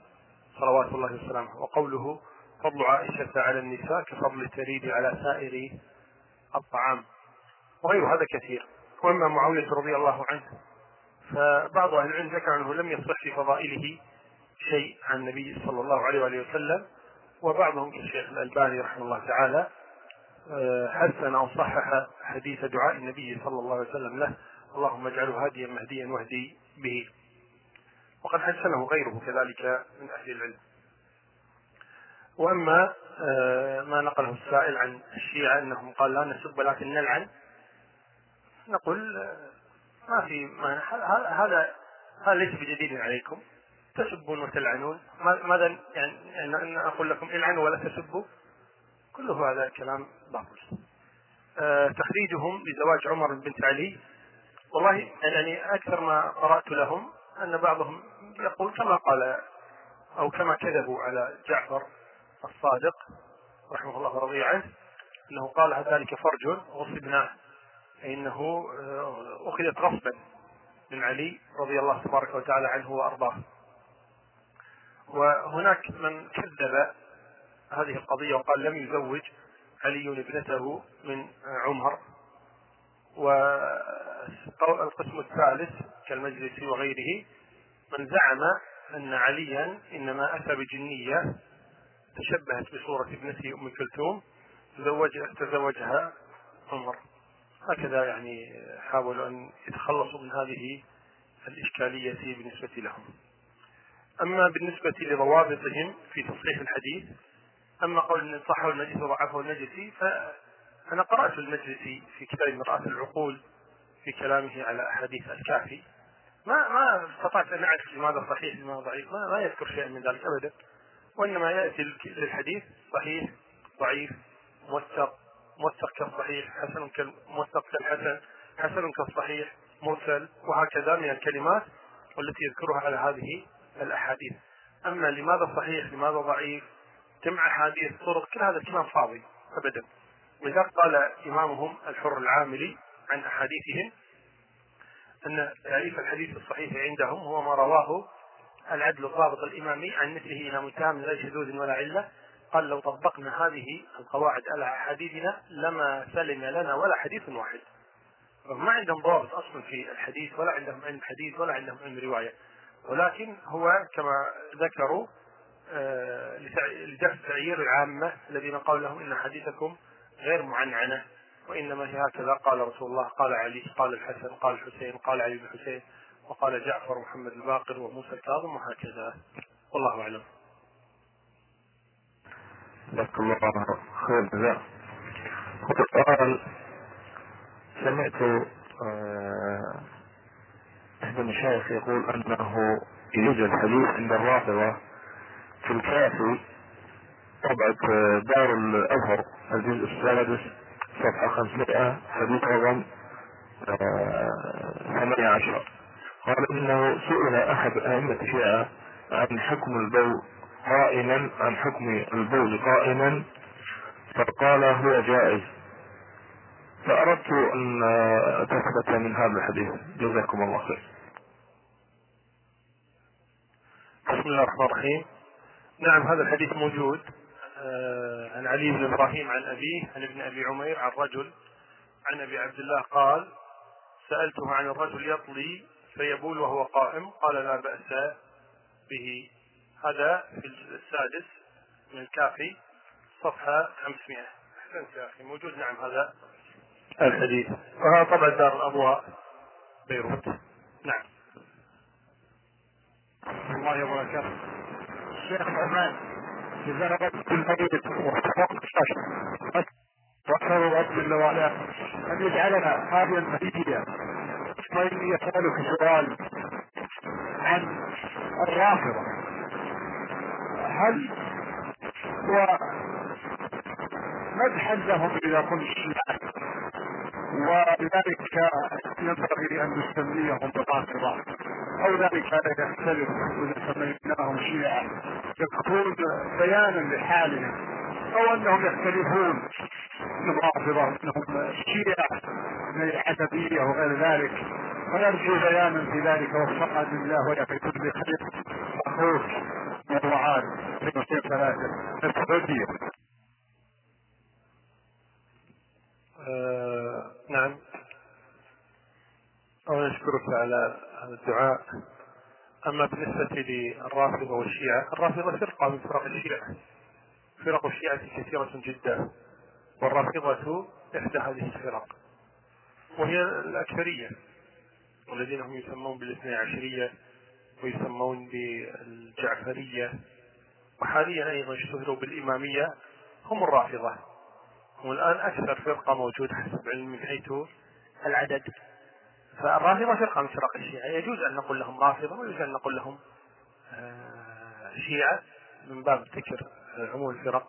صلوات الله وسلامه وقوله فضل عائشة على النساء كفضل الثريد على سائر الطعام وغير هذا كثير وأما معاوية رضي الله عنه فبعض أهل العلم ذكر أنه لم يصح في فضائله شيء عن النبي صلى الله عليه وآله وسلم وبعضهم كالشيخ الألباني رحمه الله تعالى آه، حسن أو صحح حديث دعاء النبي صلى الله عليه وسلم له اللهم اجعله هاديا مهديا واهدي به وقد حسنه غيره كذلك من أهل العلم وأما آه، ما نقله السائل عن الشيعة أنهم قال لا نسب ولكن نلعن نقول آه، ما في ما هذا هذا ليس بجديد عليكم تسبون وتلعنون ماذا يعني،, يعني أن أقول لكم العنوا ولا تسبوا كل هذا كلام باطل آه، تخريجهم لزواج عمر بنت علي والله يعني أكثر ما قرأت لهم أن بعضهم يقول كما قال أو كما كذبوا على جعفر الصادق رحمه الله ورضي عنه أنه قال ذلك فرج غصبناه أي أنه آه، أخذت غصبا من علي رضي الله تبارك وتعالى عنه وأرضاه وهناك من كذب هذه القضية وقال لم يزوج علي ابنته من عمر والقسم الثالث كالمجلس وغيره من زعم أن عليا إنما أتى بجنية تشبهت بصورة ابنته أم كلثوم تزوجها عمر هكذا يعني حاولوا أن يتخلصوا من هذه الإشكالية بالنسبة لهم أما بالنسبة لضوابطهم في تصحيح الحديث أما قول أن صحه المجلس وضعفه المجلسي فأنا قرأت المجلسي في كتاب مرآة العقول في كلامه على أحاديث الكافي ما ما استطعت ان اعرف لماذا صحيح لماذا ضعيف ما, ما يذكر شيئا من ذلك ابدا وانما ياتي للحديث صحيح ضعيف موثق موثق كالصحيح حسن موثق كالحسن حسن كالصحيح مرسل وهكذا من الكلمات والتي يذكرها على هذه الاحاديث اما لماذا صحيح لماذا ضعيف جمع احاديث طرق كل هذا الكلام فاضي ابدا ولذلك قال امامهم الحر العاملي عن احاديثهم أن تعريف الحديث الصحيح عندهم هو ما رواه العدل الضابط الإمامي عن مثله إلى متهم لا شذوذ ولا علة قال لو طبقنا هذه القواعد على أحاديثنا لما سلم لنا ولا حديث واحد ما عندهم ضوابط أصلا في الحديث ولا عندهم علم حديث ولا عندهم علم رواية ولكن هو كما ذكروا آه، لدفع تعيير العامة الذين قالوا لهم إن حديثكم غير معنعنة وإنما هي هكذا قال رسول الله قال علي قال الحسن قال الحسين قال علي بن الحسين وقال جعفر ومحمد الباقر وموسى الكاظم وهكذا والله أعلم
لكم الله خير جزاء قال سمعت آه، احد المشايخ يقول انه يجوز الحديث عند الرافضه في الكافي طبعة آه، دار الازهر الجزء السادس صفحة خمسمائة فبيتعظم ثمانية آه، عشر قال انه سئل احد ائمة الشيعة عن حكم البول قائما عن حكم البول قائما فقال هو جائز فأردت أن تثبت من هذا الحديث جزاكم الله خير
بسم الله الرحمن الرحيم نعم هذا الحديث موجود آه، عن علي بن ابراهيم عن ابيه عن ابن ابي عمير عن رجل عن ابي عبد الله قال سالته عن الرجل يطلي فيبول وهو قائم قال لا باس به هذا في السادس من الكافي صفحه 500 احسنت يا اخي موجود نعم هذا
الحديث وهذا
طبعا دار الاضواء بيروت نعم
الله يبارك شيخ عمان إذا رأت المريض وحفظ الشاشة وأكثر الله جل وعلا أن يجعلنا هذه النتيجة من يسألك سؤال عن الرافضة هل هو مدحا لهم إذا قلت ولذلك ينبغي أن نسميهم بالرافضة أو ذلك هذا يختلف إذا سميناهم شيعة يكون بيانا لحالهم أو أنهم يختلفون المرافضة أنهم شيعة من الحسبية وغير ذلك ونرجو بيانا في ذلك وفقا لله ويقي كل خير أخوك مروعات في مسير ثلاثة السعودية
آه نعم أشكرك على الدعاء أما بالنسبة للرافضة والشيعة الرافضة فرقة من فرق الشيعة فرق الشيعة كثيرة جدا والرافضة إحدى هذه الفرق وهي الأكثرية والذين هم يسمون بالاثني عشرية ويسمون بالجعفرية وحاليا أيضا اشتهروا بالإمامية هم الرافضة هم الآن أكثر فرقة موجودة حسب علمي من حيث العدد فالرافضة فرقة من فرق الشيعة يجوز أن نقول لهم رافضة ويجوز أن نقول لهم آه، شيعة من باب ذكر آه، عموم الفرق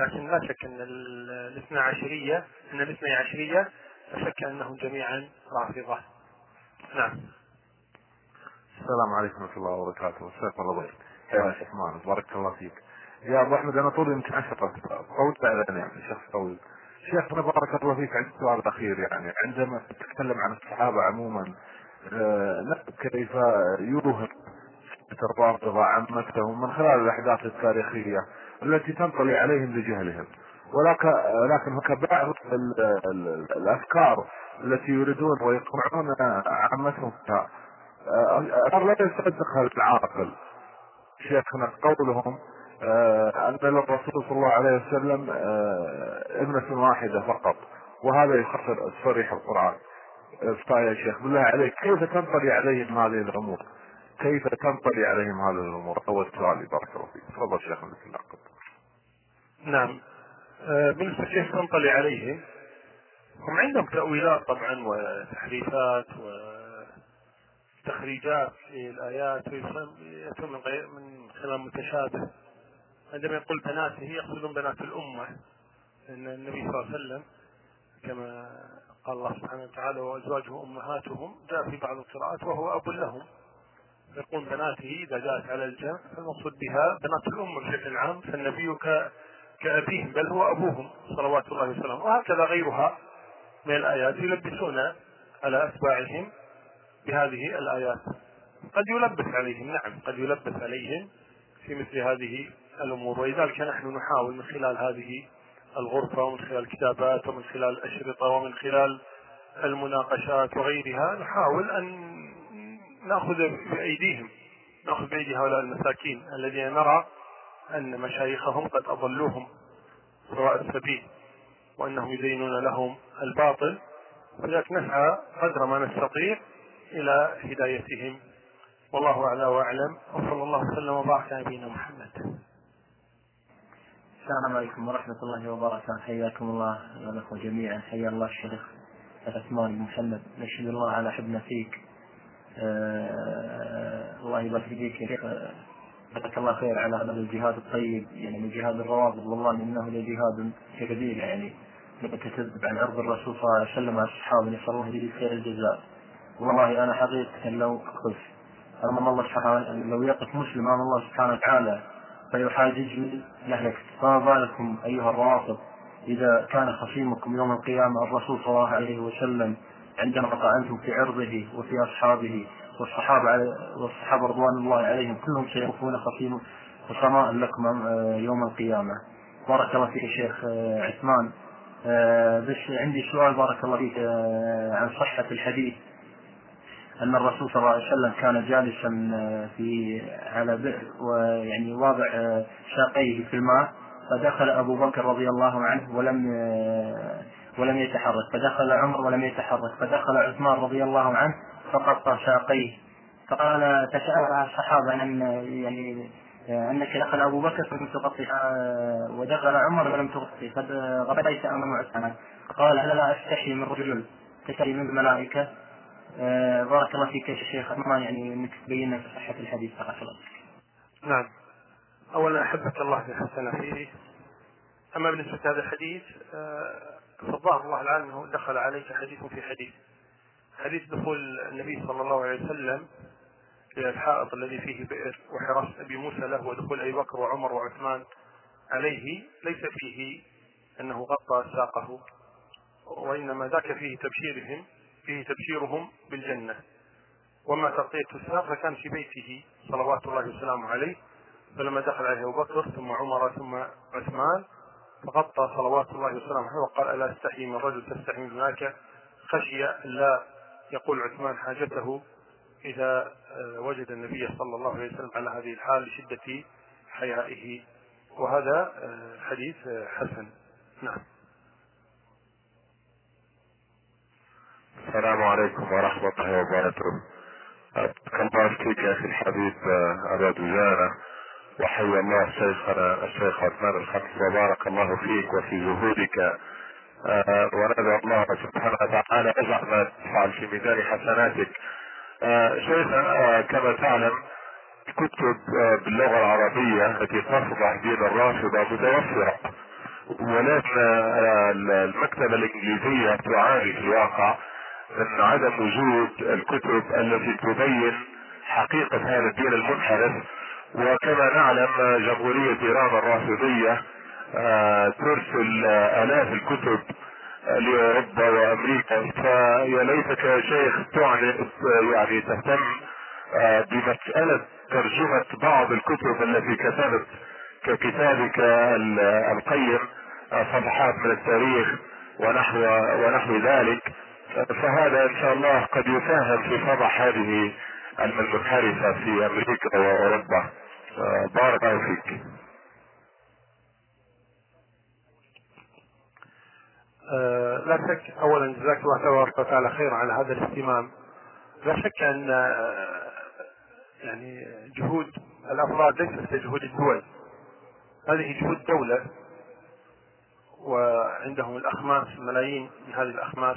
لكن لا شك أن الاثنى عشرية أن الاثنى عشرية لا شك أنهم جميعا رافضة نعم
السلام عليكم ورحمة الله وبركاته مساك الله وبركاته يا شيخ بارك الله فيك يا ابو احمد انا طولي يمكن 10 فوت بعد يعني شخص طويل شيخنا بارك الله فيك عندي سؤال اخير يعني عندما تتكلم عن الصحابه عموما آه، نجد نعم، كيف يوهم الرافضه عامتهم من خلال الاحداث التاريخيه التي تنطلي عليهم لجهلهم ولكن هناك بعض الافكار التي يريدون ويقمعون عامتهم بها آه، لا يصدقها العاقل شيخنا قولهم آه، أن الرسول صلى الله عليه وسلم آه، ابنة واحدة فقط وهذا يخسر صريح القرآن آه، يا شيخ بالله عليك كيف تنطلي عليهم هذه الأمور كيف تنطلي عليهم هذه الأمور أول سؤال بارك الله فيك تفضل شيخ
نعم بالنسبة كيف تنطلي عليهم هم عندهم تأويلات طبعا وتحريفات وتخريجات للآيات ويفهم من خلال متشابه عندما يقول بناته يقصدون بنات الأمة لأن النبي صلى الله عليه وسلم كما قال الله سبحانه وتعالى وأزواجه أمهاتهم جاء في بعض القراءات وهو أب لهم يقول بناته إذا جاءت على الجمع فالمقصود بها بنات الأمة بشكل عام فالنبي كأبيهم بل هو أبوهم صلوات الله وسلامه وهكذا غيرها من الآيات يلبسون على أتباعهم بهذه الآيات قد يلبس عليهم نعم قد يلبس عليهم في مثل هذه الأمور ولذلك نحن نحاول من خلال هذه الغرفة ومن خلال الكتابات ومن خلال الأشرطة ومن خلال المناقشات وغيرها نحاول أن نأخذ بأيديهم نأخذ بأيدي هؤلاء المساكين الذين نرى أن مشايخهم قد أضلوهم سواء السبيل وأنهم يزينون لهم الباطل ولذلك نسعى قدر ما نستطيع إلى هدايتهم والله أعلى وأعلم وصلى الله وسلم وبارك على نبينا محمد
السلام عليكم ورحمة الله وبركاته حياكم الله الأخوة جميعا حيا الله الشيخ عثمان بن محمد نشهد الله على حبنا فيك آه الله يبارك فيك يا شيخ جزاك الله خير على هذا الجهاد الطيب يعني من جهاد الروابط والله انه لجهاد كبير يعني متكتب عن عرض الرسول صلى الله عليه وسلم على الصحابه نسال الله به خير الجزاء والله انا حقيقه لو اقف امام الله سبحانه لو يقف مسلم امام الله سبحانه وتعالى فيحاججني له فما بالكم أيها الروافض إذا كان خصيمكم يوم القيامة الرسول صلى الله عليه وسلم عندما طعنتم في عرضه وفي أصحابه والصحابة والصحابة رضوان الله عليهم كلهم سيكون خصيم خصماء لكم آه، يوم القيامة. بارك الله فيك شيخ آه، عثمان. آه، بس عندي سؤال بارك الله فيك عن صحة الحديث أن الرسول صلى الله عليه وسلم كان جالسا آه، في على بئر ويعني واضع ساقيه آه، في الماء فدخل أبو بكر رضي الله عنه ولم آه، ولم يتحرك فدخل عمر ولم يتحرك فدخل عثمان رضي الله عنه فقطع ساقيه فقال تساءل الصحابة أن يعني أنك دخل أبو بكر فلم تغطي ودخل عمر ولم تغطي فغطيت أمام عثمان قال ألا لا أستحي من رجل تسري من الملائكة آه، بارك الله فيك يا شيخ أتمنى يعني أنك تبين صحة الحديث فيك. نعم أولا أحبك
الله في حسن فيه أما بالنسبة لهذا الحديث آه، فالظاهر الله العالم أنه دخل عليك حديث في حديث حديث دخول النبي صلى الله عليه وسلم إلى الحائط الذي فيه بئر وحراسة أبي موسى له ودخول أبي بكر وعمر وعثمان عليه ليس فيه أنه غطى ساقه وإنما ذاك فيه تبشيرهم فيه تبشيرهم بالجنة وما تغطية الساق فكان في بيته صلوات الله وسلامه عليه فلما دخل عليه أبو بكر ثم عمر ثم عثمان فغطى صلوات الله وسلامه عليه وقال ألا استحي من رجل تستحي من هناك خشي لا يقول عثمان حاجته إذا وجد النبي صلى الله عليه وسلم على هذه الحال لشدة حيائه وهذا حديث حسن نعم
السلام عليكم ورحمة الله وبركاته أشكرك فيك أخي الحبيب آه، أبا دجانة وحيا الله شيخنا الشيخ عثمان الخطيب وبارك الله فيك وفي جهودك آه، وندعو الله سبحانه وتعالى اجعل ما تفعل في ميزان حسناتك آه، شيخنا كما تعلم كتب باللغه العربيه التي تصبح دين الرافضه متوفره ولكن المكتبه الانجليزيه تعاني في الواقع من عدم وجود الكتب التي تبين حقيقة هذا الدين المنحرف وكما نعلم جمهورية إيران الرافضية آه، ترسل آلاف الكتب لأوروبا وأمريكا فيا ليتك يا شيخ يعني تهتم آه، بمسألة ترجمة بعض الكتب التي كتبت ككتابك القيم آه، صفحات من التاريخ ونحو ونحو ذلك فهذا ان شاء الله قد يساهم في فضح هذه المنحرفه في امريكا واوروبا بارك الله فيك
أه، لا شك اولا
جزاك
الله تبارك وتعالى خير على هذا الاهتمام لا شك ان أه، يعني جهود الافراد ليست كجهود الدول هذه جهود دوله وعندهم الاخماس ملايين من هذه الاخماس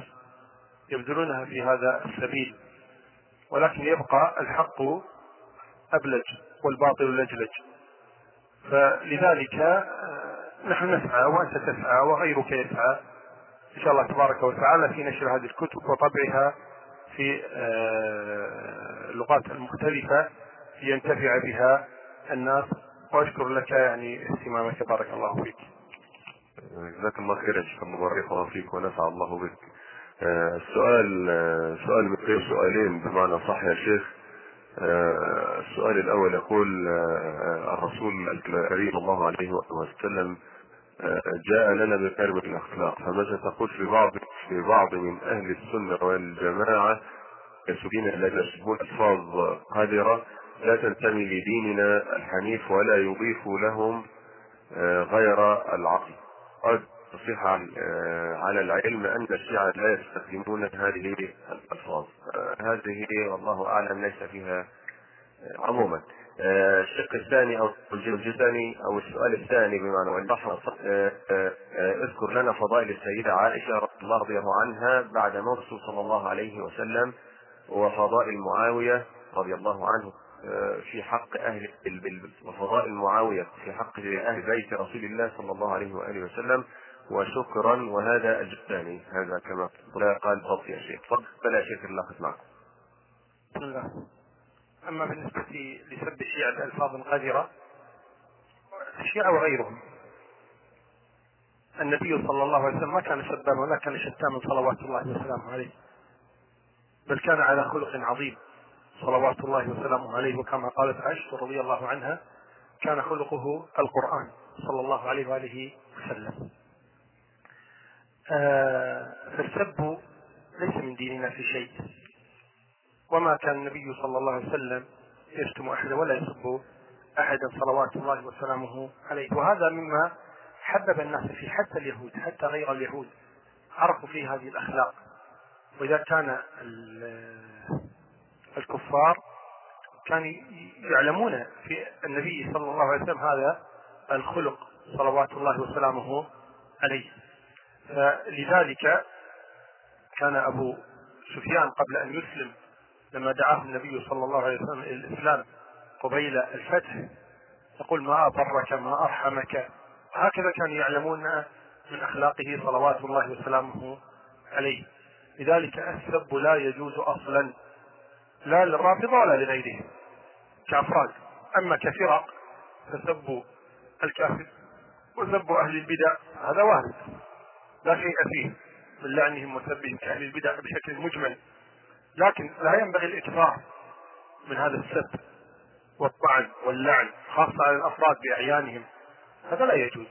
يبذلونها في هذا السبيل ولكن يبقى الحق أبلج والباطل لجلج فلذلك آه، نحن نسعى وأنت تسعى وغيرك يسعى إن شاء الله تبارك وتعالى في نشر هذه الكتب وطبعها في آه، اللغات المختلفة لينتفع بها الناس وأشكر لك يعني اهتمامك بارك الله فيك
جزاك الله خيرا شكرا بارك الله فيك ونفع الله بك السؤال آه، سؤال بقيه آه، سؤالين بمعنى صح يا شيخ آه، السؤال الأول يقول الرسول الكريم الله عليه وسلم جاء لنا بكلمة الأخلاق فماذا تقول في بعض في بعض من أهل السنة والجماعة كسبين الى يسبون ألفاظ قذرة لا تنتمي لديننا الحنيف ولا يضيف لهم غير العقل قد تصريح آه، على العلم ان الشيعه لا يستخدمون هذه الالفاظ آه، هذه والله اعلم ليس فيها آه، عموما الشق الثاني او الجزء الثاني او السؤال الثاني بمعنى البحر اذكر لنا فضائل السيده عائشه رضي الله عنها, عنها بعد موت الرسول صلى الله عليه وسلم وفضائل معاويه رضي الله عنه في حق اهل وفضائل معاويه في حق اهل بيت رسول الله صلى الله عليه واله وسلم وشكرا وهذا الجباني هذا كما قال بالضبط يا شيخ تفضل بلا شيخ الله
معكم بسم الله اما بالنسبه لسب الشيعه بالفاظ قذره الشيعه وغيرهم النبي صلى الله عليه وسلم ما كان سبابا ولا كان شتاما صلوات الله وسلامه عليه بل كان على خلق عظيم صلوات الله وسلامه عليه وكما قالت عائشه رضي الله عنها كان خلقه القران صلى الله عليه واله وسلم فالسب آه، ليس من ديننا في شيء وما كان النبي صلى الله عليه وسلم يشتم احدا ولا يسب احدا صلوات الله وسلامه عليه وهذا مما حبب الناس فيه حتى اليهود حتى غير اليهود عرفوا فيه هذه الاخلاق واذا كان الكفار كانوا يعلمون في النبي صلى الله عليه وسلم هذا الخلق صلوات الله وسلامه عليه فلذلك كان أبو سفيان قبل أن يسلم لما دعاه النبي صلى الله عليه وسلم إلى الإسلام قبيل الفتح يقول ما أبرك ما أرحمك هكذا كانوا يعلمون من أخلاقه صلوات الله وسلامه عليه لذلك السب لا يجوز أصلا لا للرافضة ولا لغيرهم كأفراد أما كفرق فسب الكافر وسب أهل البدع هذا وارد لا شيء فيه من لعنهم وسبهم كأهل البدع بشكل مجمل لكن لا ينبغي الإكثار من هذا السب والطعن واللعن خاصة على الأفراد بأعيانهم هذا لا يجوز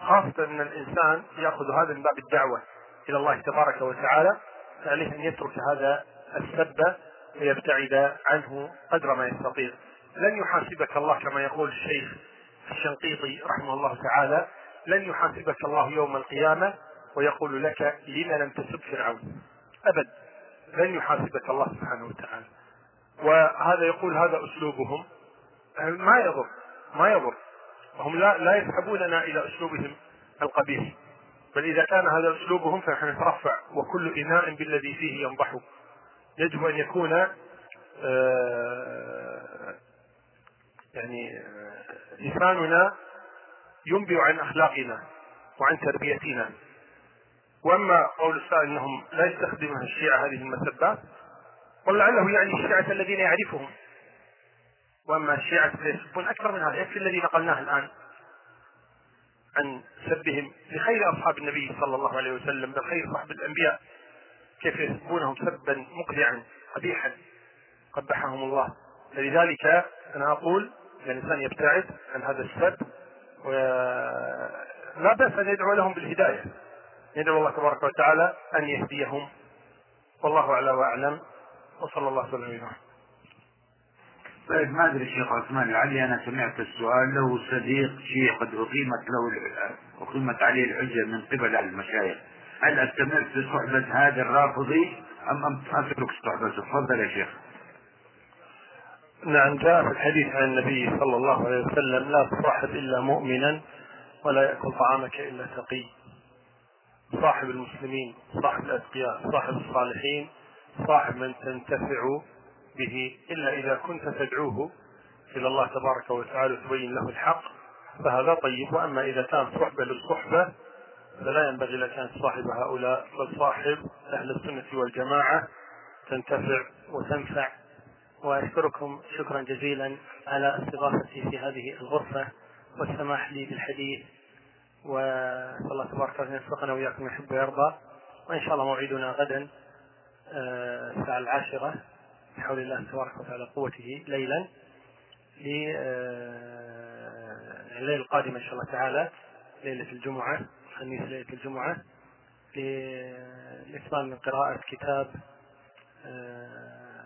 خاصة أن الإنسان يأخذ هذا من باب الدعوة إلى الله تبارك وتعالى فعليه أن يترك هذا السب ويبتعد عنه قدر ما يستطيع لن يحاسبك الله كما يقول الشيخ الشنقيطي رحمه الله تعالى لن يحاسبك الله يوم القيامة ويقول لك لما لم تسب فرعون أبد لن يحاسبك الله سبحانه وتعالى وهذا يقول هذا أسلوبهم ما يضر ما يضر هم لا لا يسحبوننا إلى أسلوبهم القبيح بل إذا كان هذا أسلوبهم فنحن نترفع وكل إناء بالذي فيه ينضح يجب أن يكون آه، يعني آه، لساننا ينبئ عن أخلاقنا وعن تربيتنا واما قول السائل انهم لا يستخدمون الشيعه هذه المسبات ولعله يعني الشيعه الذين يعرفهم واما الشيعه فيسبون اكثر من هذا يكفي إيه الذي نقلناه الان عن سبهم لخير اصحاب النبي صلى الله عليه وسلم بل خير صحب الانبياء كيف يسبونهم سبا مقلعا قبيحا قبحهم الله فلذلك انا اقول الانسان يبتعد عن هذا السب ولا باس ان يدعو لهم بالهدايه ندعو الله تبارك وتعالى أن يهديهم والله أعلى وأعلم وصلى الله وسلم على
طيب ما ادري الشيخ عثمان العلي انا سمعت
السؤال له صديق شيخ قد
اقيمت
له اقيمت عليه الحجه من قبل المشايخ هل استمر في صحبه هذا الرافضي ام اترك صحبته تفضل يا شيخ
نعم جاء في الحديث عن النبي صلى الله عليه وسلم لا تصاحب الا مؤمنا ولا ياكل طعامك الا تقي صاحب المسلمين صاحب الأتقياء صاحب الصالحين صاحب من تنتفع به إلا إذا كنت تدعوه إلى الله تبارك وتعالى وتبين له الحق فهذا طيب وأما إذا كان صحبة للصحبة فلا ينبغي لك أن صاحب هؤلاء بل صاحب أهل السنة والجماعة تنتفع وتنفع وأشكركم شكرا جزيلا على استضافتي في هذه الغرفة والسماح لي بالحديث والله تبارك وتعالى يوفقنا وإياكم يحب ويرضى وإن شاء الله موعدنا غدا آه، الساعة العاشرة بحول الله تبارك وتعالى قوته ليلا آه، الليلة القادمة إن شاء الله تعالى ليلة الجمعة الخميس ليلة الجمعة للإتمام من قراءة كتاب آه،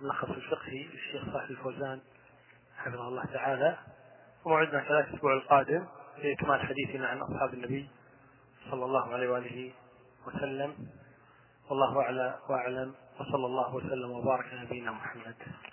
ملخص الفقهي للشيخ صالح الفوزان حفظه الله تعالى وموعدنا ثلاث أسبوع القادم لإكمال حديثنا عن أصحاب النبي صلى الله عليه وآله وسلم والله أعلى وأعلم وصلى الله وسلم وبارك على نبينا محمد